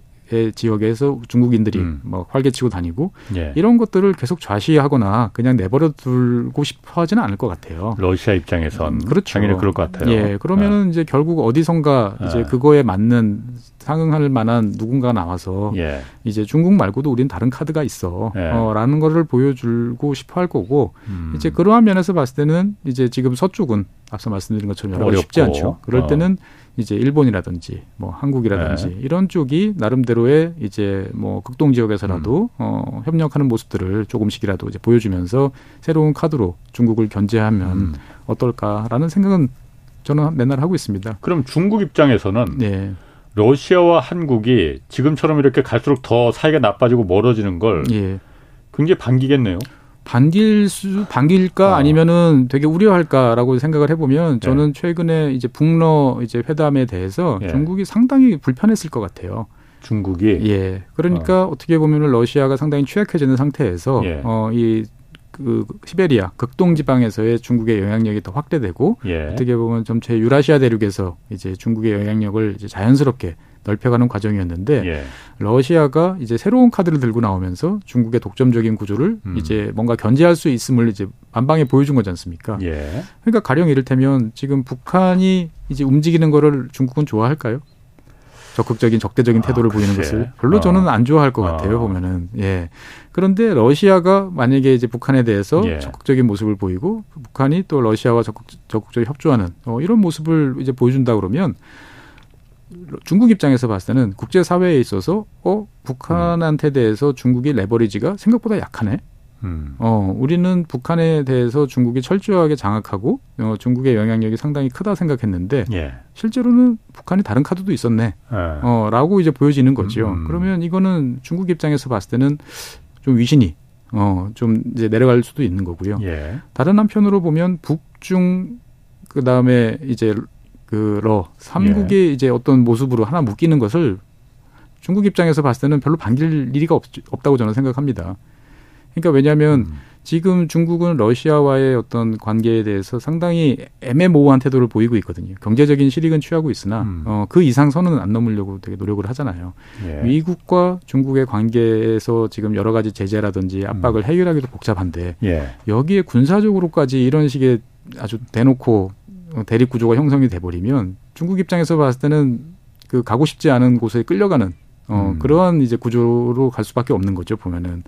지역에서 중국인들이 음. 뭐 활개치고 다니고 예. 이런 것들을 계속 좌시하거나 그냥 내버려 두고 싶어 하지는 않을 것 같아요. 러시아 입장에선 음, 그렇죠. 당연히 그럴 것 같아요. 예. 그러면은 네. 이제 결국 어디선가 네. 이제 그거에 맞는 상응할 만한 누군가 나와서 예. 이제 중국 말고도 우리는 다른 카드가 있어. 예. 어, 라는 거를 보여주고 싶어 할 거고 음. 이제 그러한 면에서 봤을 때는 이제 지금 서쪽은 앞서 말씀드린 것처럼 여러 쉽지 않죠. 그럴 어. 때는 이제 일본이라든지 뭐 한국이라든지 네. 이런 쪽이 나름대로의 이제 뭐 극동 지역에서라도 음. 어 협력하는 모습들을 조금씩이라도 이제 보여주면서 새로운 카드로 중국을 견제하면 음. 어떨까라는 생각은 저는 맨날 하고 있습니다. 그럼 중국 입장에서는 네. 러시아와 한국이 지금처럼 이렇게 갈수록 더 사이가 나빠지고 멀어지는 걸 예. 굉장히 반기겠네요. 반길 수 반길까 아. 아니면은 되게 우려할까라고 생각을 해보면 저는 네. 최근에 이제 북러 이제 회담에 대해서 예. 중국이 상당히 불편했을 것 같아요. 중국이 예 그러니까 어. 떻게 보면은 러시아가 상당히 취약해지는 상태에서 예. 어이 그 시베리아 극동 지방에서의 중국의 영향력이 더 확대되고 예. 어떻게 보면 점차 유라시아 대륙에서 이제 중국의 영향력을 이제 자연스럽게 넓혀가는 과정이었는데 예. 러시아가 이제 새로운 카드를 들고 나오면서 중국의 독점적인 구조를 음. 이제 뭔가 견제할 수 있음을 이제 만방에 보여준 거지 않습니까? 예. 그러니까 가령 이를테면 지금 북한이 이제 움직이는 거를 중국은 좋아할까요? 적극적인 적대적인 아, 태도를 아, 보이는 것을 별로 어. 저는 안 좋아할 것 같아요 어. 보면은 예 그런데 러시아가 만약에 이제 북한에 대해서 예. 적극적인 모습을 보이고 북한이 또 러시아와 적극 적극적으로 협조하는 어, 이런 모습을 이제 보여준다 그러면 중국 입장에서 봤을 때는 국제 사회에 있어서 어 북한한테 대해서 중국이 레버리지가 생각보다 약하네. 음. 어 우리는 북한에 대해서 중국이 철저하게 장악하고 어, 중국의 영향력이 상당히 크다 생각했는데 예. 실제로는 북한이 다른 카드도 있었네. 예. 어라고 이제 보여지는 거죠. 음. 그러면 이거는 중국 입장에서 봤을 때는 좀 위신이 어좀 이제 내려갈 수도 있는 거고요. 예. 다른 한편으로 보면 북중 그 다음에 이제 그러 삼국의 예. 이제 어떤 모습으로 하나 묶이는 것을 중국 입장에서 봤을 때는 별로 반길 일이가 없, 없다고 저는 생각합니다. 그러니까 왜냐하면 음. 지금 중국은 러시아와의 어떤 관계에 대해서 상당히 애매모호한 태도를 보이고 있거든요. 경제적인 실익은 취하고 있으나 음. 어, 그 이상 선은 안 넘으려고 되게 노력을 하잖아요. 예. 미국과 중국의 관계에서 지금 여러 가지 제재라든지 압박을 음. 해결하기도 복잡한데 예. 여기에 군사적으로까지 이런 식의 아주 대놓고 대립 구조가 형성이 돼버리면 중국 입장에서 봤을 때는 그 가고 싶지 않은 곳에 끌려가는 어, 음. 그러한 이제 구조로 갈 수밖에 없는 거죠 보면은.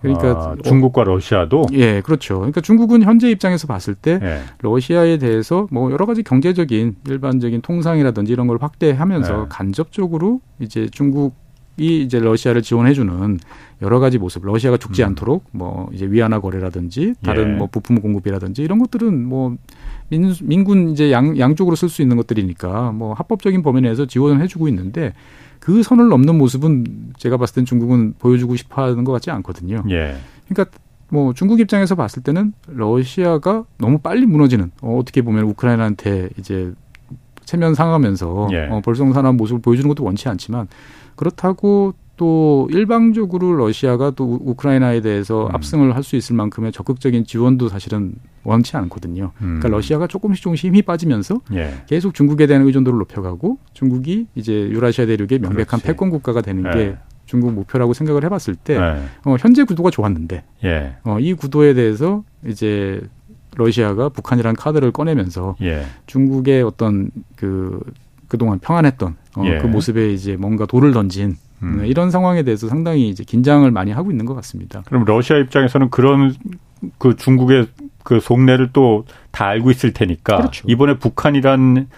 그러니까 아, 중국과 러시아도 예 그렇죠. 그러니까 중국은 현재 입장에서 봤을 때 예. 러시아에 대해서 뭐 여러 가지 경제적인 일반적인 통상이라든지 이런 걸 확대하면서 예. 간접적으로 이제 중국 이 이제 러시아를 지원해주는 여러 가지 모습, 러시아가 죽지 음. 않도록 뭐 이제 위안화 거래라든지 다른 예. 뭐 부품 공급이라든지 이런 것들은 뭐 민, 민군 이제 양, 양쪽으로 쓸 수 있는 것들이니까 뭐 합법적인 범위 내에서 지원을 해주고 있는데 그 선을 넘는 모습은 제가 봤을 땐 중국은 보여주고 싶어 하는 것 같지 않거든요. 예. 그러니까 뭐 중국 입장에서 봤을 때는 러시아가 너무 빨리 무너지는 어, 어떻게 보면 우크라이나한테 이제 체면 상하면서 예. 어, 벌성산한 모습을 보여주는 것도 원치 않지만 그렇다고 또 일방적으로 러시아가 또 우크라이나에 대해서 음. 압승을 할 수 있을 만큼의 적극적인 지원도 사실은 원치 않거든요. 그러니까 음. 그러니까 러시아가 조금씩 조금씩 힘이 빠지면서 예. 계속 중국에 대한 의존도를 높여가고 중국이 이제 유라시아 대륙의 명백한 그렇지. 패권 국가가 되는 예. 게 중국 목표라고 생각을 해봤을 때 예. 어, 현재 구도가 좋았는데 예. 어, 이 구도에 대해서 이제 러시아가 북한이라는 카드를 꺼내면서 예. 중국의 어떤 그 그동안 평안했던 어, 예. 그 모습에 이제 뭔가 돌을 던진 음. 네, 이런 상황에 대해서 상당히 이제 긴장을 많이 하고 있는 것 같습니다. 그럼 러시아 입장에서는 그런 그 중국의 그 속내를 또 다 알고 있을 테니까 그렇죠. 이번에 북한이란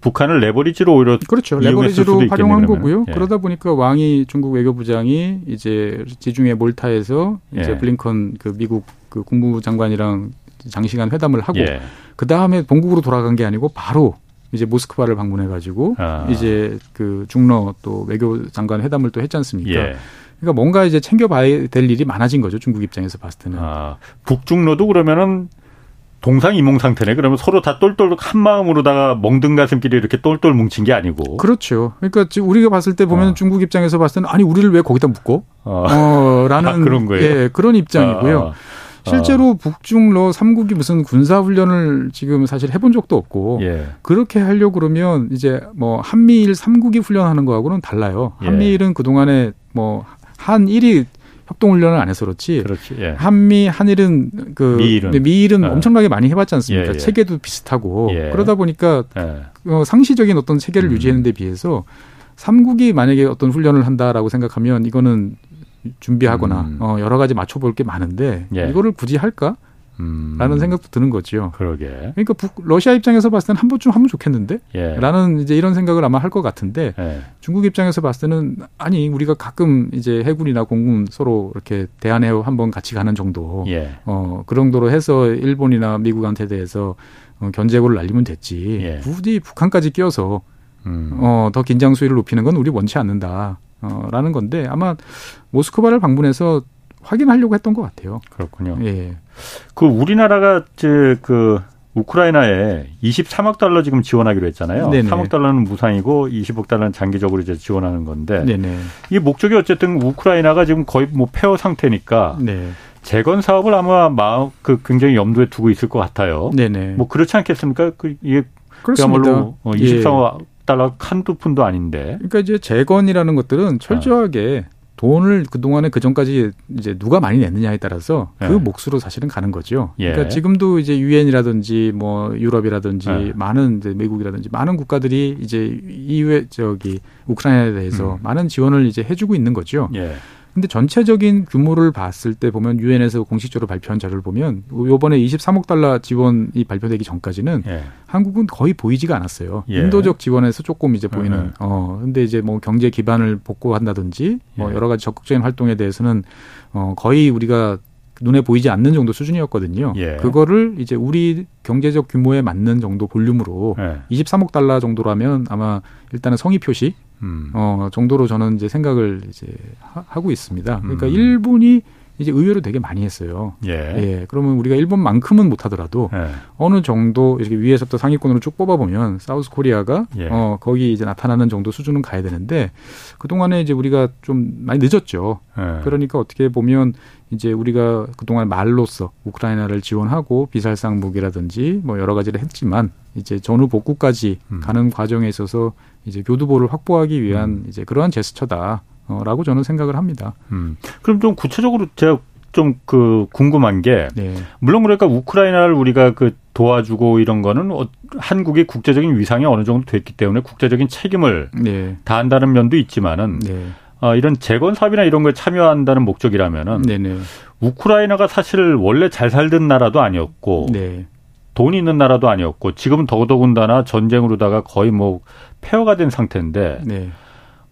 북한을 레버리지로 오히려 그렇죠. 레버리지로 활용한 거고요. 예. 그러다 보니까 왕이 중국 외교부장이 이제 지중해 몰타에서 이제 예. 블링컨 그 미국 그 국무장관이랑 장시간 회담을 하고 예. 그 다음에 본국으로 돌아간 게 아니고 바로 이제 모스크바를 방문해 가지고 아. 이제 그 중러 또 외교 장관 회담을 또 했지 않습니까? 예. 그러니까 뭔가 이제 챙겨봐야 될 일이 많아진 거죠 중국 입장에서 봤을 때는. 아, 북중러도 그러면은 동상이몽 상태네. 그러면 서로 다 똘똘 한 마음으로다가 멍든 가슴끼리 이렇게 똘똘 뭉친 게 아니고. 그렇죠. 그러니까 지금 우리가 봤을 때 보면 어. 중국 입장에서 봤을 때는 아니 우리를 왜 거기다 묶어? 어. 어 라는 [laughs] 아, 그런 거예요. 예, 그런 입장이고요. 어. 실제로 북중러 삼국이 무슨 군사 훈련을 지금 사실 해본 적도 없고 예. 그렇게 하려고 그러면 이제 뭐 한미일 삼국이 훈련하는 거하고는 달라요. 예. 한미일은 그 동안에 뭐 한일이 협동 훈련을 안 해서 그렇지. 그렇지 예. 한미 한일은 그 미일은, 미일은 예. 엄청나게 많이 해봤지 않습니까? 예, 예. 체계도 비슷하고 예. 그러다 보니까 어, 상시적인 어떤 체계를 음. 유지하는 데 비해서 삼국이 만약에 어떤 훈련을 한다라고 생각하면 이거는 준비하거나 음. 어, 여러 가지 맞춰볼 게 많은데 예. 이거를 굳이 할까? 음. 라는 생각도 드는 거죠. 그러게. 그러니까 북, 러시아 입장에서 봤을 때는 한 번쯤 하면 좋겠는데? 예. 라는 이제 이런 생각을 아마 할 것 같은데 예. 중국 입장에서 봤을 때는 아니, 우리가 가끔 이제 해군이나 공군 서로 이렇게 대한해 한번 같이 가는 정도. 예. 어, 그 정도로 해서 일본이나 미국한테 대해서 어, 견제고를 날리면 됐지. 예. 굳이 북한까지 끼어서 음. 어, 더 긴장 수위를 높이는 건 우리 원치 않는다. 어, 라는 건데 아마 모스크바를 방문해서 확인하려고 했던 것 같아요. 그렇군요. 예. 그 우리나라가 그 우크라이나에 23억 달러 지금 지원하기로 했잖아요. 네네. 3억 달러는 무상이고 20억 달러는 장기적으로 이제 지원하는 건데 네네. 이 목적이 어쨌든 우크라이나가 지금 거의 뭐 폐허 상태니까 네. 재건 사업을 아마 마음 그 굉장히 염두에 두고 있을 것 같아요. 네네. 뭐 그렇지 않겠습니까? 그 이게 그렇습니다. 그야말로 23억 예. 달러 한두 푼도 아닌데. 그러니까 이제 재건이라는 것들은 철저하게 아. 돈을 그동안에 그 전까지 이제 누가 많이 냈느냐에 따라서 그 네. 몫으로 사실은 가는 거죠. 예. 그러니까 지금도 이제 유엔이라든지 뭐 유럽이라든지 네. 많은 이제 미국이라든지 많은 국가들이 이제 이외 저기 우크라이나에 대해서 음. 많은 지원을 이제 해주고 있는 거죠. 예. 근데 전체적인 규모를 봤을 때 보면 유엔에서 공식적으로 발표한 자료를 보면 요번에 23억 달러 지원이 발표되기 전까지는 예. 한국은 거의 보이지가 않았어요. 예. 인도적 지원에서 조금 이제 보이는 예. 어 근데 이제 뭐 경제 기반을 복구한다든지 뭐 예. 여러 가지 적극적인 활동에 대해서는 어 거의 우리가 눈에 보이지 않는 정도 수준이었거든요. 예. 그거를 이제 우리 경제적 규모에 맞는 정도 볼륨으로 예. 23억 달러 정도라면 아마 일단은 성의 표시 음. 어, 정도로 저는 이제 생각을 이제 하, 고 있습니다. 그러니까 음. 일본이 이제 의외로 되게 많이 했어요. 예. 예. 그러면 우리가 일본만큼은 못하더라도 예. 어느 정도 이렇게 위에서부터 상위권으로 쭉 뽑아보면 사우스 코리아가 예. 어 거기 이제 나타나는 정도 수준은 가야 되는데 그 동안에 이제 우리가 좀 많이 늦었죠. 예. 그러니까 어떻게 보면 이제 우리가 그동안 말로써 우크라이나를 지원하고 비살상 무기라든지 뭐 여러 가지를 했지만 이제 전후 복구까지 음. 가는 과정에 있어서 이제 교두보를 확보하기 위한 음. 이제 그러한 제스처다 라고 저는 생각을 합니다. 음. 그럼 좀 구체적으로 제가 좀 그 궁금한 게 네. 물론 그러니까 우크라이나를 우리가 그 도와주고 이런 거는 어, 한국의 국제적인 위상이 어느 정도 됐기 때문에 국제적인 책임을 네. 다한다는 면도 있지만은 네. 어, 이런 재건 사업이나 이런 거에 참여한다는 목적이라면은 네네. 우크라이나가 사실 원래 잘 살던 나라도 아니었고 네. 돈이 있는 나라도 아니었고 지금은 더더군다나 전쟁으로다가 거의 뭐 폐허가 된 상태인데 네.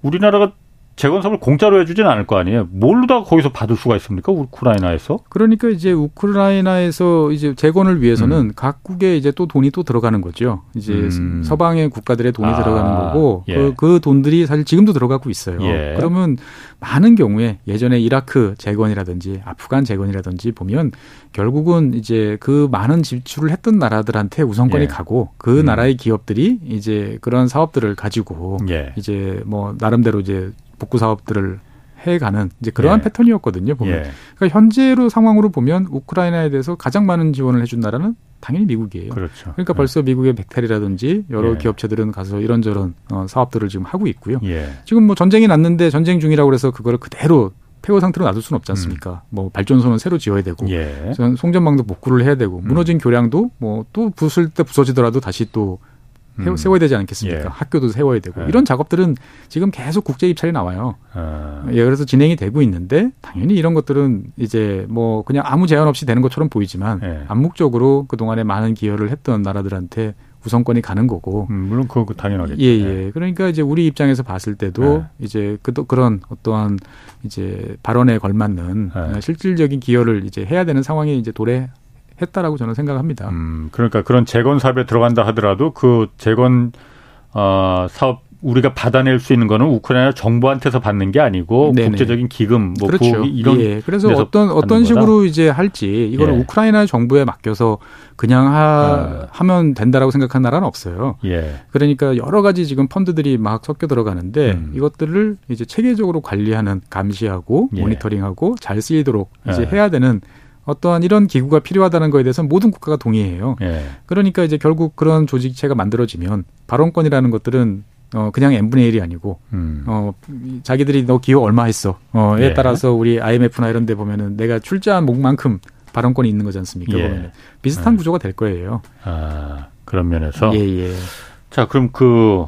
우리나라가 재건사업을 공짜로 해주진 않을 거 아니에요. 뭘로 다 거기서 받을 수가 있습니까? 우크라이나에서? 그러니까 이제 우크라이나에서 이제 재건을 위해서는 음. 각국에 이제 또 돈이 또 들어가는 거죠. 이제 음. 서방의 국가들의 돈이 아. 들어가는 거고 예. 그, 그, 돈들이 사실 지금도 들어가고 있어요. 예. 그러면 많은 경우에 예전에 이라크 재건이라든지 아프간 재건이라든지 보면 결국은 이제 그 많은 지출을 했던 나라들한테 우선권이 예. 가고 그 음. 나라의 기업들이 이제 그런 사업들을 가지고 예. 이제 뭐 나름대로 이제 복구 사업들을 해가는 이제 그러한 예. 패턴이었거든요. 보면 예. 그러니까 현재로 상황으로 보면 우크라이나에 대해서 가장 많은 지원을 해준 나라는 당연히 미국이에요. 그렇죠. 그러니까 예. 벌써 미국의 백탈이라든지 여러 예. 기업체들은 가서 이런저런 어, 사업들을 지금 하고 있고요. 예. 지금 뭐 전쟁이 났는데 전쟁 중이라고 그래서 그거를 그대로 폐허 상태로 놔둘 수는 없지 않습니까? 음. 뭐 발전소는 새로 지어야 되고, 예. 송전망도 복구를 해야 되고, 무너진 음. 교량도 뭐 또 부술 때 부서지더라도 다시 또 음. 세워야 되지 않겠습니까? 예. 학교도 세워야 되고 예. 이런 작업들은 지금 계속 국제 입찰이 나와요. 아. 예, 그래서 진행이 되고 있는데 당연히 이런 것들은 이제 뭐 그냥 아무 제한 없이 되는 것처럼 보이지만 예. 암묵적으로 그 동안에 많은 기여를 했던 나라들한테 우선권이 가는 거고. 음, 물론 그거 당연하겠죠. 예, 예. 그러니까 이제 우리 입장에서 봤을 때도 예. 이제 그 그런 어떠한 이제 발언에 걸맞는 예. 실질적인 기여를 이제 해야 되는 상황이 이제 도래 했다라고 저는 생각합니다. 음, 그러니까 그런 재건 사업에 들어간다 하더라도 그 재건 어, 사업 우리가 받아낼 수 있는 거는 우크라이나 정부한테서 받는 게 아니고 네네. 국제적인 기금 뭐 그렇죠. 이런 예. 그래서 어떤 어떤 식으로 거다? 이제 할지 이거는 예. 우크라이나 정부에 맡겨서 그냥 하, 아. 하면 된다라고 생각하는 나라는 없어요. 예. 그러니까 여러 가지 지금 펀드들이 막 섞여 들어가는데 음. 이것들을 이제 체계적으로 관리하는 감시하고 예. 모니터링하고 잘 쓰이도록 이제 예. 해야 되는 어떠한 이런 기구가 필요하다는 거에 대해서 모든 국가가 동의해요. 예. 그러니까 이제 결국 그런 조직체가 만들어지면 발언권이라는 것들은 어 그냥 n분의 1이 아니고 음. 어 자기들이 너 기호 얼마 했어. 어에 예. 따라서 우리 IMF나 이런 데 보면은 내가 출자한 목만큼 발언권이 있는 거지 않습니까? 예. 보면 비슷한 예. 구조가 될 거예요. 아, 그런 면에서 예, 예. 자, 그럼 그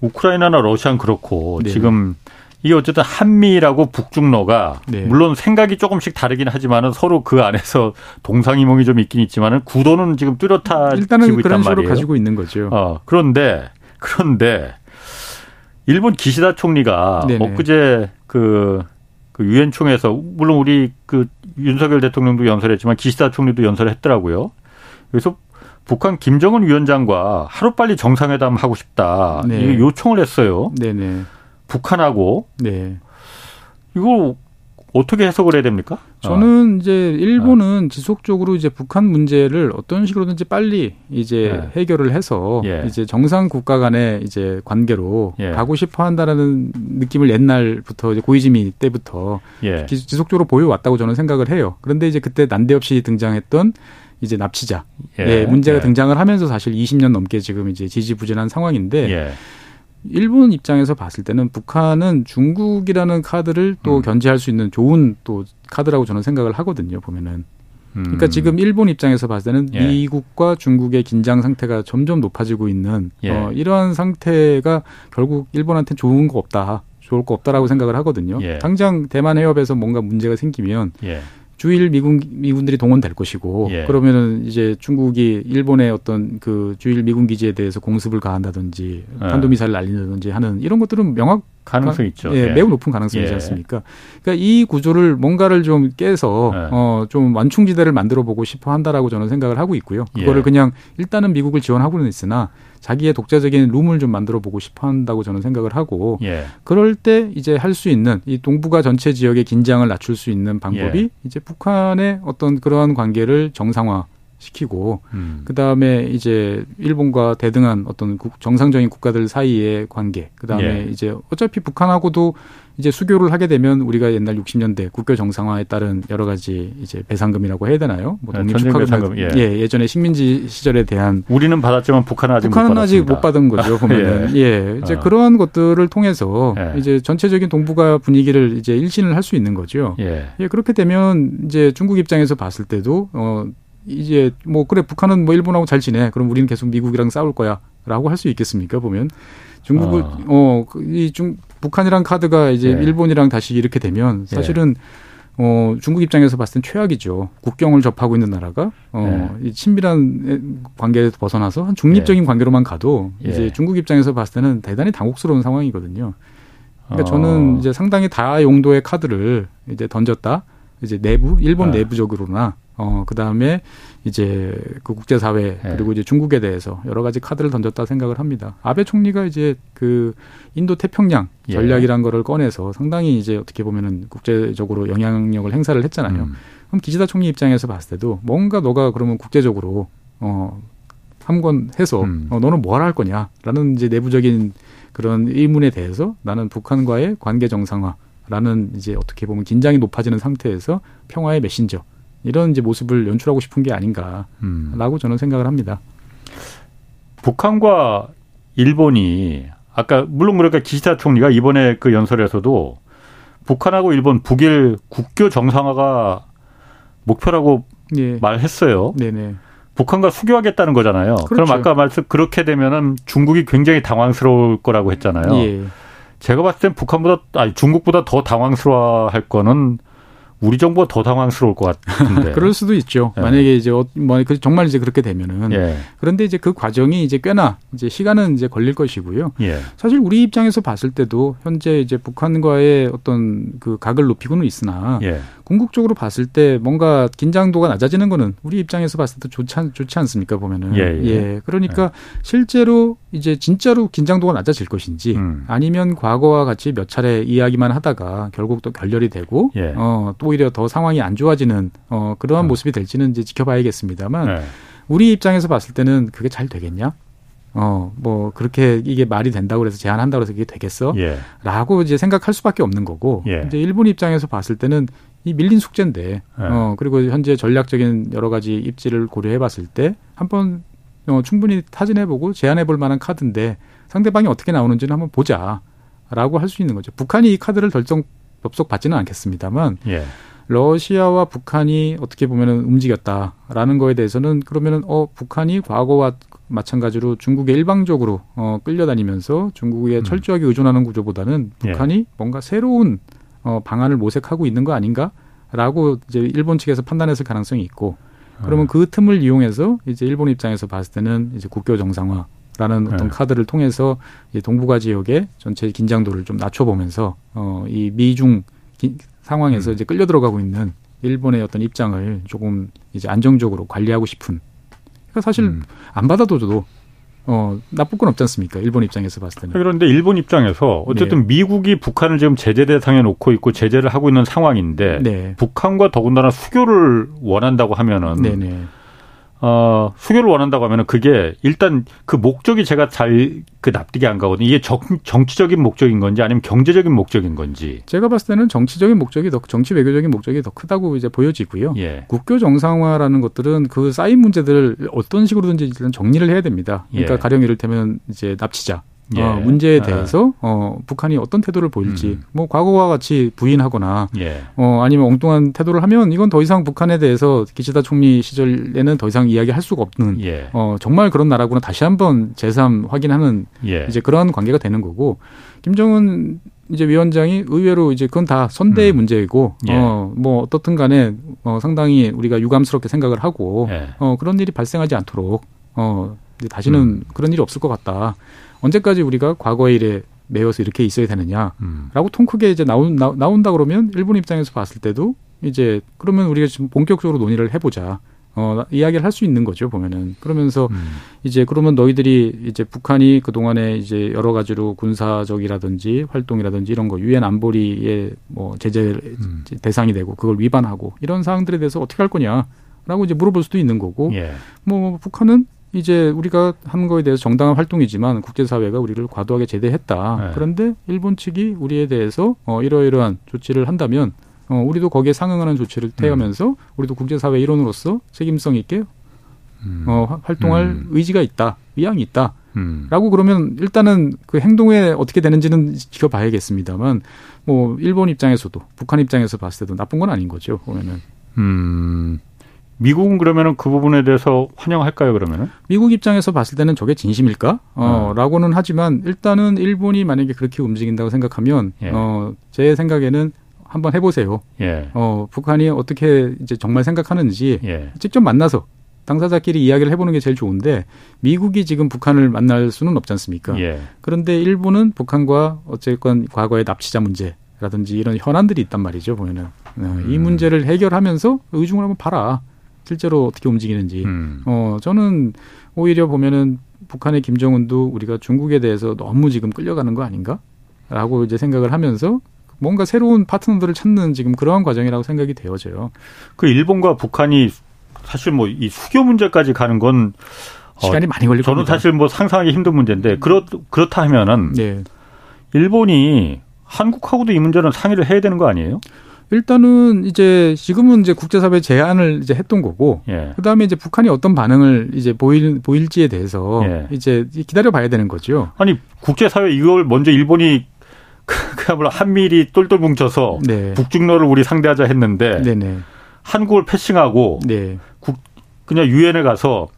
우크라이나나 러시아는 그렇고 네. 지금 이게 어쨌든 한미라고 북중러가 네. 물론 생각이 조금씩 다르긴 하지만은 서로 그 안에서 동상이몽이 좀 있긴 있지만은 구도는 지금 뚜렷하지고 일단은 그런 식으로 말이에요. 가지고 있는 거죠. 어, 그런데 그런데 일본 기시다 총리가 네네. 엊그제 그, 그 유엔 총회에서 물론 우리 그 윤석열 대통령도 연설했지만 기시다 총리도 연설했더라고요. 그래서 북한 김정은 위원장과 하루빨리 정상회담 하고 싶다. 네. 이게 요청을 했어요. 네네. 북한하고 네. 이거 어떻게 해석을 해야 됩니까? 저는 어. 이제 일본은 어. 지속적으로 이제 북한 문제를 어떤 식으로든지 빨리 이제 네. 해결을 해서 예. 이제 정상 국가 간의 이제 관계로 예. 가고 싶어 한다라는 느낌을 옛날부터 이제 고이즈미 때부터 예. 지속적으로 보여왔다고 저는 생각을 해요. 그런데 이제 그때 난데없이 등장했던 이제 납치자 예. 예 문제가 예. 등장을 하면서 사실 20년 넘게 지금 이제 지지부진한 상황인데 예. 일본 입장에서 봤을 때는 북한은 중국이라는 카드를 또 음. 견제할 수 있는 좋은 또 카드라고 저는 생각을 하거든요. 보면은. 그러니까 음. 지금 일본 입장에서 봤을 때는 예. 미국과 중국의 긴장 상태가 점점 높아지고 있는 예. 어, 이러한 상태가 결국 일본한테 좋은 거 없다. 좋을 거 없다라고 생각을 하거든요. 예. 당장 대만 해협에서 뭔가 문제가 생기면 예. 주일 미군 미군들이 동원될 것이고 예. 그러면은 이제 중국이 일본의 어떤 그 주일 미군 기지에 대해서 공습을 가한다든지 예. 탄도미사를 날린다든지 하는 이런 것들은 명확 가능성 있죠. 예, 예, 매우 높은 가능성이지 예. 않습니까? 그러니까 이 구조를 뭔가를 좀 깨서 예. 어좀 완충지대를 만들어 보고 싶어 한다라고 저는 생각을 하고 있고요. 그거를 예. 그냥 일단은 미국을 지원하고는 있으나 자기의 독자적인 룸을 좀 만들어 보고 싶어 한다고 저는 생각을 하고 예. 그럴 때 이제 할 수 있는 이 동북아 전체 지역의 긴장을 낮출 수 있는 방법이 예. 이제 북한의 어떤 그러한 관계를 정상화 시키고 음. 그다음에 이제 일본과 대등한 어떤 정상적인 국가들 사이의 관계 그다음에 예. 이제 어차피 북한하고도 이제 수교를 하게 되면 우리가 옛날 60년대 국교 정상화에 따른 여러 가지 이제 배상금이라고 해야 되나요? 뭐 독립 축하금 예. 예. 예전에 식민지 시절에 대한 우리는 받았지만 북한은 아직 북한은 못 아직 못 받은 거죠 [laughs] 보면은 예. 예. 이제 어. 그러한 것들을 통해서 예. 이제 전체적인 동북아 분위기를 이제 일신을 할 수 있는 거죠. 예. 예. 그렇게 되면 이제 중국 입장에서 봤을 때도 어 이제 뭐 그래 북한은 뭐 일본하고 잘 지내 그럼 우리는 계속 미국이랑 싸울 거야라고 할 수 있겠습니까 보면 중국을 어 이중 어, 북한이랑 카드가 이제 네. 일본이랑 다시 이렇게 되면 네. 사실은 네. 어, 중국 입장에서 봤을 땐 최악이죠. 국경을 접하고 있는 나라가 어, 네. 이 친밀한 관계에서 벗어나서 한 중립적인 네. 관계로만 가도 예. 이제 중국 입장에서 봤을 때는 대단히 당혹스러운 상황이거든요. 그러니까 어. 저는 이제 상당히 다 용도의 카드를 이제 던졌다. 이제 내부 일본 네. 내부적으로나 어, 그 다음에 이제 그 국제 사회 네. 그리고 이제 중국에 대해서 여러 가지 카드를 던졌다 생각을 합니다. 아베 총리가 이제 그 인도 태평양 예. 전략이란 예. 거를 꺼내서 상당히 이제 어떻게 보면은 국제적으로 영향력을 행사를 했잖아요. 음. 그럼 기시다 총리 입장에서 봤을 때도 뭔가 너가 그러면 국제적으로 어, 함권해서 음. 어, 너는 뭐 하라 할 거냐라는 이제 내부적인 그런 의문에 대해서 나는 북한과의 관계 정상화 라는 이제 어떻게 보면 긴장이 높아지는 상태에서 평화의 메신저 이런 이제 모습을 연출하고 싶은 게 아닌가라고 음. 저는 생각을 합니다. 북한과 일본이 아까 물론 그러니까 기시다 총리가 이번에 그 연설에서도 북한하고 일본 북일 국교 정상화가 목표라고 예. 말했어요. 네네. 북한과 수교하겠다는 거잖아요. 그렇죠. 그럼 아까 말씀 그렇게 되면은 중국이 굉장히 당황스러울 거라고 했잖아요. 예. 제가 봤을 땐 북한보다 아니 중국보다 더 당황스러워할 거는 우리 정부가 더 당황스러울 것 같은데. [laughs] 그럴 수도 있죠. 예. 만약에 이제 어, 뭐그 정말 이제 그렇게 되면은. 예. 그런데 이제 그 과정이 이제 꽤나 이제 시간은 이제 걸릴 것이고요. 예. 사실 우리 입장에서 봤을 때도 현재 이제 북한과의 어떤 그 각을 높이고는 있으나 예. 궁극적으로 봤을 때 뭔가 긴장도가 낮아지는 거는 우리 입장에서 봤을 때 좋지, 않, 좋지 않습니까 보면은. 예. 예. 예. 그러니까 실제로 이제 진짜로 긴장도가 낮아질 것인지 음. 아니면 과거와 같이 몇 차례 이야기만 하다가 결국 또 결렬이 되고 어, 또 오히려 더 상황이 안 좋아지는 어, 그러한 음. 모습이 될지는 이제 지켜봐야겠습니다만 네. 우리 입장에서 봤을 때는 그게 잘 되겠냐? 어, 뭐, 그렇게 이게 말이 된다고 그래서 제안한다고 해서 이게 되겠어? 예. 라고 이제 생각할 수밖에 없는 거고, 예. 이제 일본 입장에서 봤을 때는 이 밀린 숙제인데, 예. 어, 그리고 현재 전략적인 여러 가지 입지를 고려해 봤을 때, 한번 어, 충분히 타진해 보고 제안해 볼 만한 카드인데, 상대방이 어떻게 나오는지는 한번 보자. 라고 할 수 있는 거죠. 북한이 이 카드를 결정 접속 받지는 않겠습니다만 예. 러시아와 북한이 어떻게 보면은 움직였다라는 거에 대해서는 그러면은 어 북한이 과거와 마찬가지로 중국에 일방적으로 어 끌려다니면서 중국에 음. 철저하게 의존하는 구조보다는 예. 북한이 예. 뭔가 새로운 어 방안을 모색하고 있는 거 아닌가라고 이제 일본 측에서 판단했을 가능성이 있고 그러면 아. 그 틈을 이용해서 이제 일본 입장에서 봤을 때는 이제 국교 정상화 라는 어떤 네. 카드를 통해서 이 동북아 지역의 전체 긴장도를 좀 낮춰보면서 어, 이 미중 기, 상황에서 음. 이제 끌려 들어가고 있는 일본의 어떤 입장을 조금 이제 안정적으로 관리하고 싶은. 그러니까 사실 음. 안 받아줘도 어, 나쁠 건 없지 않습니까? 일본 입장에서 봤을 때는. 그런데 일본 입장에서 어쨌든 네. 미국이 북한을 지금 제재 대상에 놓고 있고 제재를 하고 있는 상황인데 네. 북한과 더군다나 수교를 원한다고 하면은 네네. 네. 어, 수교를 원한다고 하면은 그게 일단 그 목적이 제가 잘 그 납득이 안 가거든요. 이게 정, 정치적인 목적인 건지 아니면 경제적인 목적인 건지. 제가 봤을 때는 정치적인 목적이 더 정치 외교적인 목적이 더 크다고 이제 보여지고요. 예. 국교 정상화라는 것들은 그 쌓인 문제들을 어떤 식으로든지 일단 정리를 해야 됩니다. 그러니까 예. 가령 이를테면 이제 납치자 예. 어, 문제에 아. 대해서 어, 북한이 어떤 태도를 보일지 음. 뭐 과거와 같이 부인하거나 예. 어, 아니면 엉뚱한 태도를 하면 이건 더 이상 북한에 대해서 기시다 총리 시절에는 더 이상 이야기할 수가 없는 예. 어, 정말 그런 나라구나 다시 한번 재삼 확인하는 예. 이제 그런 관계가 되는 거고 김정은 이제 위원장이 의외로 이제 그건 다 선대의 음. 문제이고 예. 어뭐 어떻든 간에 어 상당히 우리가 유감스럽게 생각을 하고 예. 어 그런 일이 발생하지 않도록 어 다시는 음. 그런 일이 없을 것 같다. 언제까지 우리가 과거의 일에 매여서 이렇게 있어야 되느냐라고 음. 통 크게 이제 나온 나, 나온다 그러면 일본 입장에서 봤을 때도 이제 그러면 우리가 지금 본격적으로 논의를 해보자. 어, 이야기를 할 수 있는 거죠, 보면은. 그러면서 음. 이제 그러면 너희들이 이제 북한이 그동안에 이제 여러 가지로 군사적이라든지 활동이라든지 이런 거 유엔 안보리의 뭐 제재 음. 대상이 되고 그걸 위반하고 이런 사항들에 대해서 어떻게 할 거냐라고 이제 물어볼 수도 있는 거고 예. 뭐 북한은 이제 우리가 하는 거에 대해서 정당한 활동이지만 국제사회가 우리를 과도하게 제대했다. 네. 그런데 일본 측이 우리에 대해서 어, 이러이러한 조치를 한다면 어, 우리도 거기에 상응하는 조치를 태하면서 음. 우리도 국제사회 일원으로서 책임성 있게 음. 어, 활동할 음. 의지가 있다, 위양이 있다. 음. 라고 그러면 일단은 그 행동에 어떻게 되는지는 지켜봐야겠습니다만 뭐 일본 입장에서도 북한 입장에서 봤을 때도 나쁜 건 아닌 거죠 보면은. 음. 미국은 그러면은 그 부분에 대해서 환영할까요, 그러면은? 미국 입장에서 봤을 때는 저게 진심일까? 어, 음. 라고는 하지만 일단은 일본이 만약에 그렇게 움직인다고 생각하면, 예. 어, 제 생각에는 한번 해보세요. 예. 어, 북한이 어떻게 이제 정말 생각하는지 예. 직접 만나서 당사자끼리 이야기를 해보는 게 제일 좋은데 미국이 지금 북한을 만날 수는 없지 않습니까? 예. 그런데 일본은 북한과 어쨌건 과거의 납치자 문제라든지 이런 현안들이 있단 말이죠, 보면은. 어, 이 음. 문제를 해결하면서 의중을 한번 봐라. 실제로 어떻게 움직이는지. 음. 어, 저는 오히려 보면은 북한의 김정은도 우리가 중국에 대해서 너무 지금 끌려가는 거 아닌가? 라고 이제 생각을 하면서 뭔가 새로운 파트너들을 찾는 지금 그러한 과정이라고 생각이 되어져요. 그 일본과 북한이 사실 뭐 이 수교 문제까지 가는 건 시간이 어, 많이 걸릴 저는 겁니다. 사실 뭐 상상하기 힘든 문제인데 그렇 그렇다 하면은 네. 일본이 한국하고도 이 문제는 상의를 해야 되는 거 아니에요? 일단은 이제 지금은 이제 국제사회 제안을 이제 했던 거고 예. 그다음에 이제 북한이 어떤 반응을 이제 보일 보일지에 대해서 예. 이제 기다려 봐야 되는 거죠. 아니 국제사회 이걸 먼저 일본이 [laughs] 그야말로 한미일이 똘똘 뭉쳐서 네. 북중로를 우리 상대하자 했는데 네네. 한국을 패싱하고 네. 국, 그냥 유엔에 가서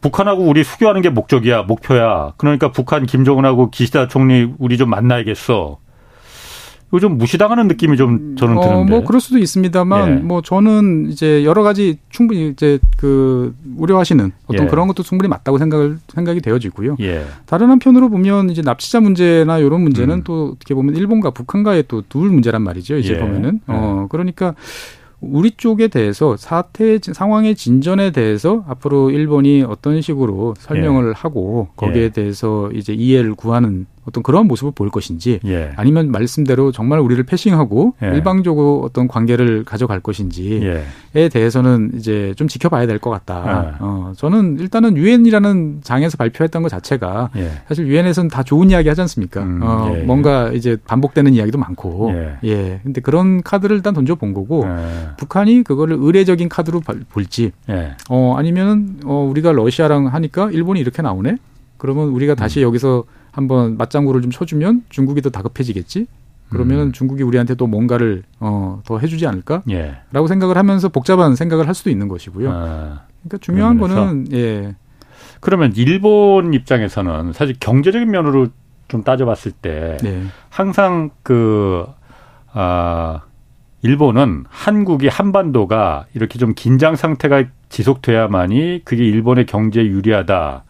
북한하고 우리 수교하는 게 목적이야 목표야. 그러니까 북한 김정은하고 기시다 총리 우리 좀 만나야겠어. 요즘 무시당하는 느낌이 좀 저는 어, 드는데. 뭐 그럴 수도 있습니다만 예. 뭐 저는 이제 여러 가지 충분히 이제 그 우려하시는 어떤 예. 그런 것도 충분히 맞다고 생각을 생각이 되어지고요. 예. 다른 한편으로 보면 이제 납치자 문제나 이런 문제는 음. 또 어떻게 보면 일본과 북한과의 또 둘 문제란 말이죠. 이제 예. 보면은 어 그러니까 우리 쪽에 대해서 사태 상황의 진전에 대해서 앞으로 일본이 어떤 식으로 설명을 예. 하고 거기에 예. 대해서 이제 이해를 구하는 어떤 그런 모습을 보일 것인지 예. 아니면 말씀대로 정말 우리를 패싱하고 예. 일방적으로 어떤 관계를 가져갈 것인지에 예. 대해서는 이제 좀 지켜봐야 될 것 같다. 예. 어, 저는 일단은 유엔이라는 장에서 발표했던 것 자체가 예. 사실 유엔에서는 다 좋은 이야기 하지 않습니까? 음, 어, 뭔가 이제 반복되는 이야기도 많고 예. 근데 그런 카드를 일단 던져 본 거고 북한이 그거를 의례적인 카드로 볼지 어, 아니면 어, 우리가 러시아랑 하니까 일본이 이렇게 나오네. 그러면 우리가 다시 음. 여기서 한번 맞장구를 좀 쳐주면 중국이 더 다급해지겠지. 그러면 음. 중국이 우리한테 또 뭔가를 어, 더 해주지 않을까? 예. 라고 생각을 하면서 복잡한 생각을 할 수도 있는 것이고요. 아, 그러니까 중요한 거는 예. 그러면 일본 입장에서는 사실 경제적인 면으로 좀 따져봤을 때 네. 항상 그 아, 일본은 한국이 한반도가 이렇게 좀 긴장 상태가 지속돼야만이 그게 일본의 경제에 유리하다.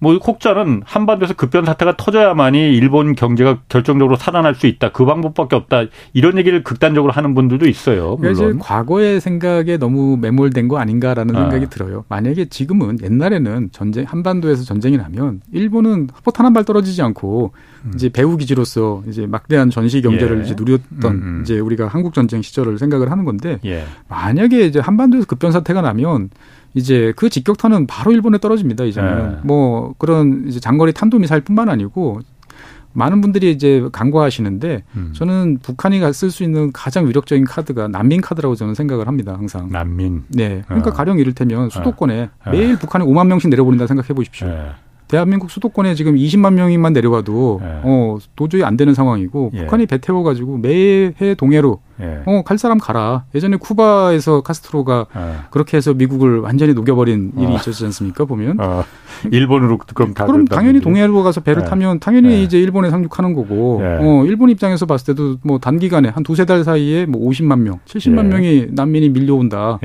뭐 혹자는 한반도에서 급변 사태가 터져야만이 일본 경제가 결정적으로 살아날 수 있다. 그 방법밖에 없다. 이런 얘기를 극단적으로 하는 분들도 있어요. 물론. 그러니까 과거의 생각에 너무 매몰된 거 아닌가라는 아. 생각이 들어요. 만약에 지금은 옛날에는 전쟁 한반도에서 전쟁이 나면 일본은 포탄 한 발 떨어지지 않고 음. 이제 배후 기지로서 이제 막대한 전시 경제를 예. 이제 누렸던 음, 음. 이제 우리가 한국 전쟁 시절을 생각을 하는 건데 예. 만약에 이제 한반도에서 급변 사태가 나면 이제 그 직격탄은 바로 일본에 떨어집니다. 이제는 네. 뭐 그런 이제 장거리 탄도 미사일뿐만 아니고 많은 분들이 이제 간과하시는데 음. 저는 북한이 쓸 수 있는 가장 위력적인 카드가 난민 카드라고 저는 생각을 합니다. 항상. 난민. 네. 그러니까 어. 가령 이를테면 수도권에 어. 매일 북한이 5만 명씩 내려버린다 생각해 보십시오. 네. 대한민국 수도권에 지금 20만 명이만 내려가도 예. 어 도저히 안 되는 상황이고 예. 북한이 배 태워 가지고 매해 동해로 예. 어 갈 사람 가라. 예전에 쿠바에서 카스트로가 예. 그렇게 해서 미국을 완전히 녹여버린 일이 어. 있었지 않습니까? 보면 어. 일본으로 그럼 다 그럼 당연히 동해로 가서 배를 예. 타면 당연히 예. 이제 일본에 상륙하는 거고 어 일본 입장에서 봤을 때도 뭐 단기간에 한 두세 달 사이에 뭐 50만 명, 70만 명이 난민이 밀려온다.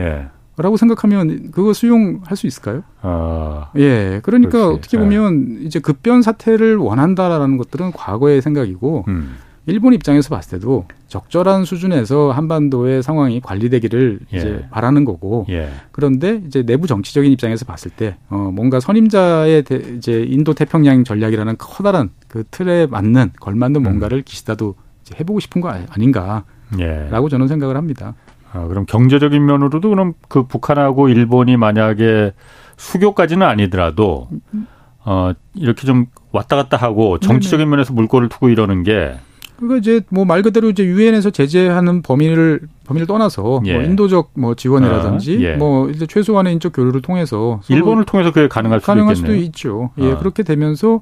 라고 생각하면 그거 수용할 수 있을까요? 아, 예. 그러니까 그렇지. 어떻게 보면 네. 이제 급변 사태를 원한다라는 것들은 과거의 생각이고 음. 일본 입장에서 봤을 때도 적절한 수준에서 한반도의 상황이 관리되기를 예. 이제 바라는 거고 예. 그런데 이제 내부 정치적인 입장에서 봤을 때 어, 뭔가 선임자의 대, 이제 인도 태평양 전략이라는 커다란 그 틀에 맞는 걸맞는 음. 뭔가를 기시다도 이제 해보고 싶은 거 아닌가라고 예. 저는 생각을 합니다. 아, 그럼 경제적인 면으로도 그럼 그 북한하고 일본이 만약에 수교까지는 아니더라도 어 이렇게 좀 왔다 갔다 하고 정치적인 면에서 물꼬를 투고 이러는 게 그러니까 이제 뭐 말 그대로 이제 유엔에서 제재하는 범위를 범위를 떠나서 뭐 예. 뭐 인도적 뭐 지원이라든지 아, 예. 뭐 이제 최소한의 인적 교류를 통해서 일본을 통해서 그게 가능할 수도 가능할 있겠네요. 수도 있죠. 예, 아. 그렇게 되면서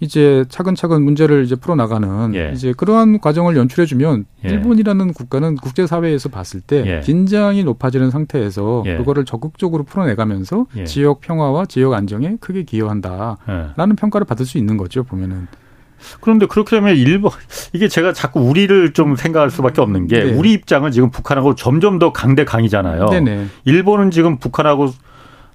이제 차근차근 문제를 이제 풀어나가는 예. 이제 그러한 과정을 연출해주면 예. 일본이라는 국가는 국제사회에서 봤을 때 예. 긴장이 높아지는 상태에서 예. 그거를 적극적으로 풀어내가면서 예. 지역 평화와 지역 안정에 크게 기여한다라는 예. 평가를 받을 수 있는 거죠 보면은. 그런데 그렇게 되면 일본 이게 제가 자꾸 우리를 좀 생각할 수밖에 없는 게 네. 우리 입장은 지금 북한하고 점점 더 강대 강이잖아요. 네네. 일본은 지금 북한하고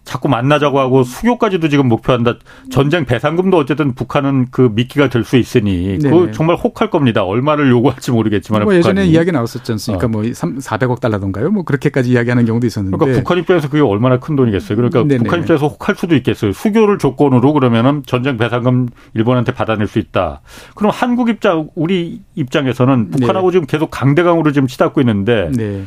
자꾸 만나자고 하고 수교까지도 지금 목표한다. 전쟁 배상금도 어쨌든 북한은 그 미끼가 될 수 있으니 그 정말 혹할 겁니다. 얼마를 요구할지 모르겠지만 뭐 예전에 이야기 나왔었지 않습니까? 어. 뭐 3, 400억 달러던가요? 뭐 그렇게까지 이야기하는 경우도 있었는데. 그러니까 북한 입장에서 그게 얼마나 큰 돈이겠어요. 그러니까 네네. 북한 입장에서 혹할 수도 있겠어요. 수교를 조건으로 그러면은 전쟁 배상금 일본한테 받아낼 수 있다. 그럼 한국 입장 우리 입장에서는 북한하고 네. 지금 계속 강대강으로 지금 치닫고 있는데 네.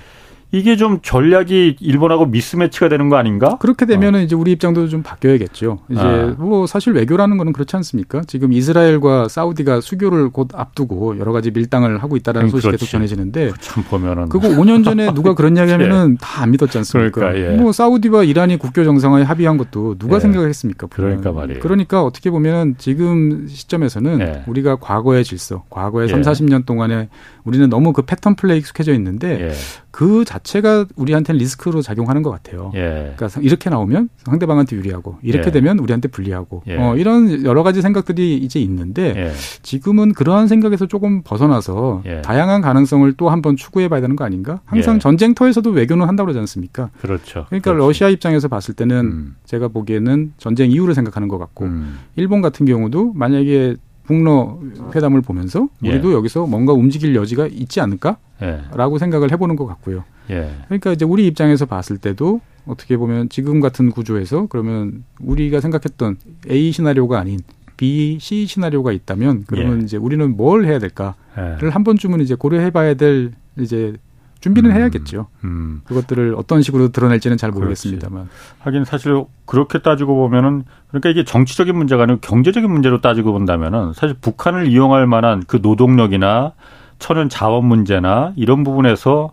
이게 좀 전략이 일본하고 미스매치가 되는 거 아닌가? 그렇게 되면은 어. 이제 우리 입장도 좀 바뀌어야겠죠. 이제 아. 뭐 사실 외교라는 거는 그렇지 않습니까? 지금 이스라엘과 사우디가 수교를 곧 앞두고 여러 가지 밀당을 하고 있다라는 소식이 계속 전해지는데 참 보면은 그거 5년 전에 누가 그런 이야기 [laughs] 하면은 예. 다안 믿었지 않습니까? 그러니까, 예. 뭐 사우디와 이란이 국교 정상화에 합의한 것도 누가 예. 생각을 했습니까? 그러니까 말이에요. 그러니까 어떻게 보면 지금 시점에서는 예. 우리가 과거의 질서, 과거의 예. 3, 40년 동안에 우리는 너무 그 패턴 플레이 익숙해져 있는데 그 자체가 우리한테는 리스크로 작용하는 것 같아요. 예. 그러니까 이렇게 나오면 상대방한테 유리하고 이렇게 예. 되면 우리한테 불리하고 예. 어, 이런 여러 가지 생각들이 이제 있는데 예. 지금은 그러한 생각에서 조금 벗어나서 예. 다양한 가능성을 또 한번 추구해봐야 되는 거 아닌가? 항상 예. 전쟁터에서도 외교는 한다고 그러지 않습니까? 그렇죠. 그러니까 그렇죠. 러시아 입장에서 봤을 때는 음. 제가 보기에는 전쟁 이후를 생각하는 것 같고 음. 일본 같은 경우도 만약에 북러 회담을 보면서 예. 우리도 예. 여기서 뭔가 움직일 여지가 있지 않을까라고 예. 생각을 해보는 것 같고요. 예. 그러니까 이제 우리 입장에서 봤을 때도 어떻게 보면 지금 같은 구조에서 그러면 우리가 생각했던 A 시나리오가 아닌 B, C 시나리오가 있다면 그러면 예. 이제 우리는 뭘 해야 될까를 예. 한 번쯤은 이제 고려해봐야 될 이제 준비는 음, 해야겠죠. 음. 그것들을 어떤 식으로 드러낼지는 잘 모르겠습니다만. 그렇지. 하긴 사실 그렇게 따지고 보면은 그러니까 이게 정치적인 문제가 아니고 경제적인 문제로 따지고 본다면은 사실 북한을 이용할 만한 그 노동력이나 천연 자원 문제나 이런 부분에서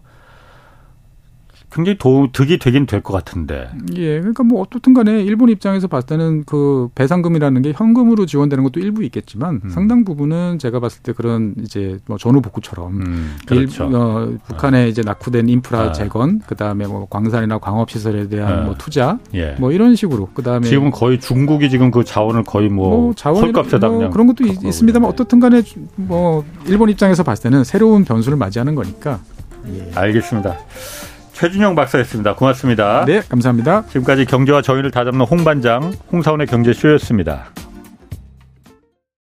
굉장히 도, 득이 되긴 될 것 같은데. 예. 그러니까 뭐 어떻든 간에 일본 입장에서 봤을 때는 그 배상금이라는 게 현금으로 지원되는 것도 일부 있겠지만 음. 상당 부분은 제가 봤을 때 그런 이제 뭐 전후 복구처럼 음, 그렇죠. 일, 어, 북한에 어. 이제 낙후된 인프라 어. 재건 그다음에 뭐 광산이나 광업 시설에 대한 어. 뭐 투자 예. 뭐 이런 식으로 그다음에 지금 거의 중국이 지금 그 자원을 거의 뭐, 뭐 헐값에다 뭐 그런 것도 있, 습니다만 어떻든 간에 뭐 일본 입장에서 봤을 때는 새로운 변수를 맞이하는 거니까 예. 알겠습니다. 최준영 박사였습니다. 고맙습니다. 네, 감사합니다. 지금까지 경제와 정의를 다잡는 홍반장, 홍사원의 경제쇼였습니다.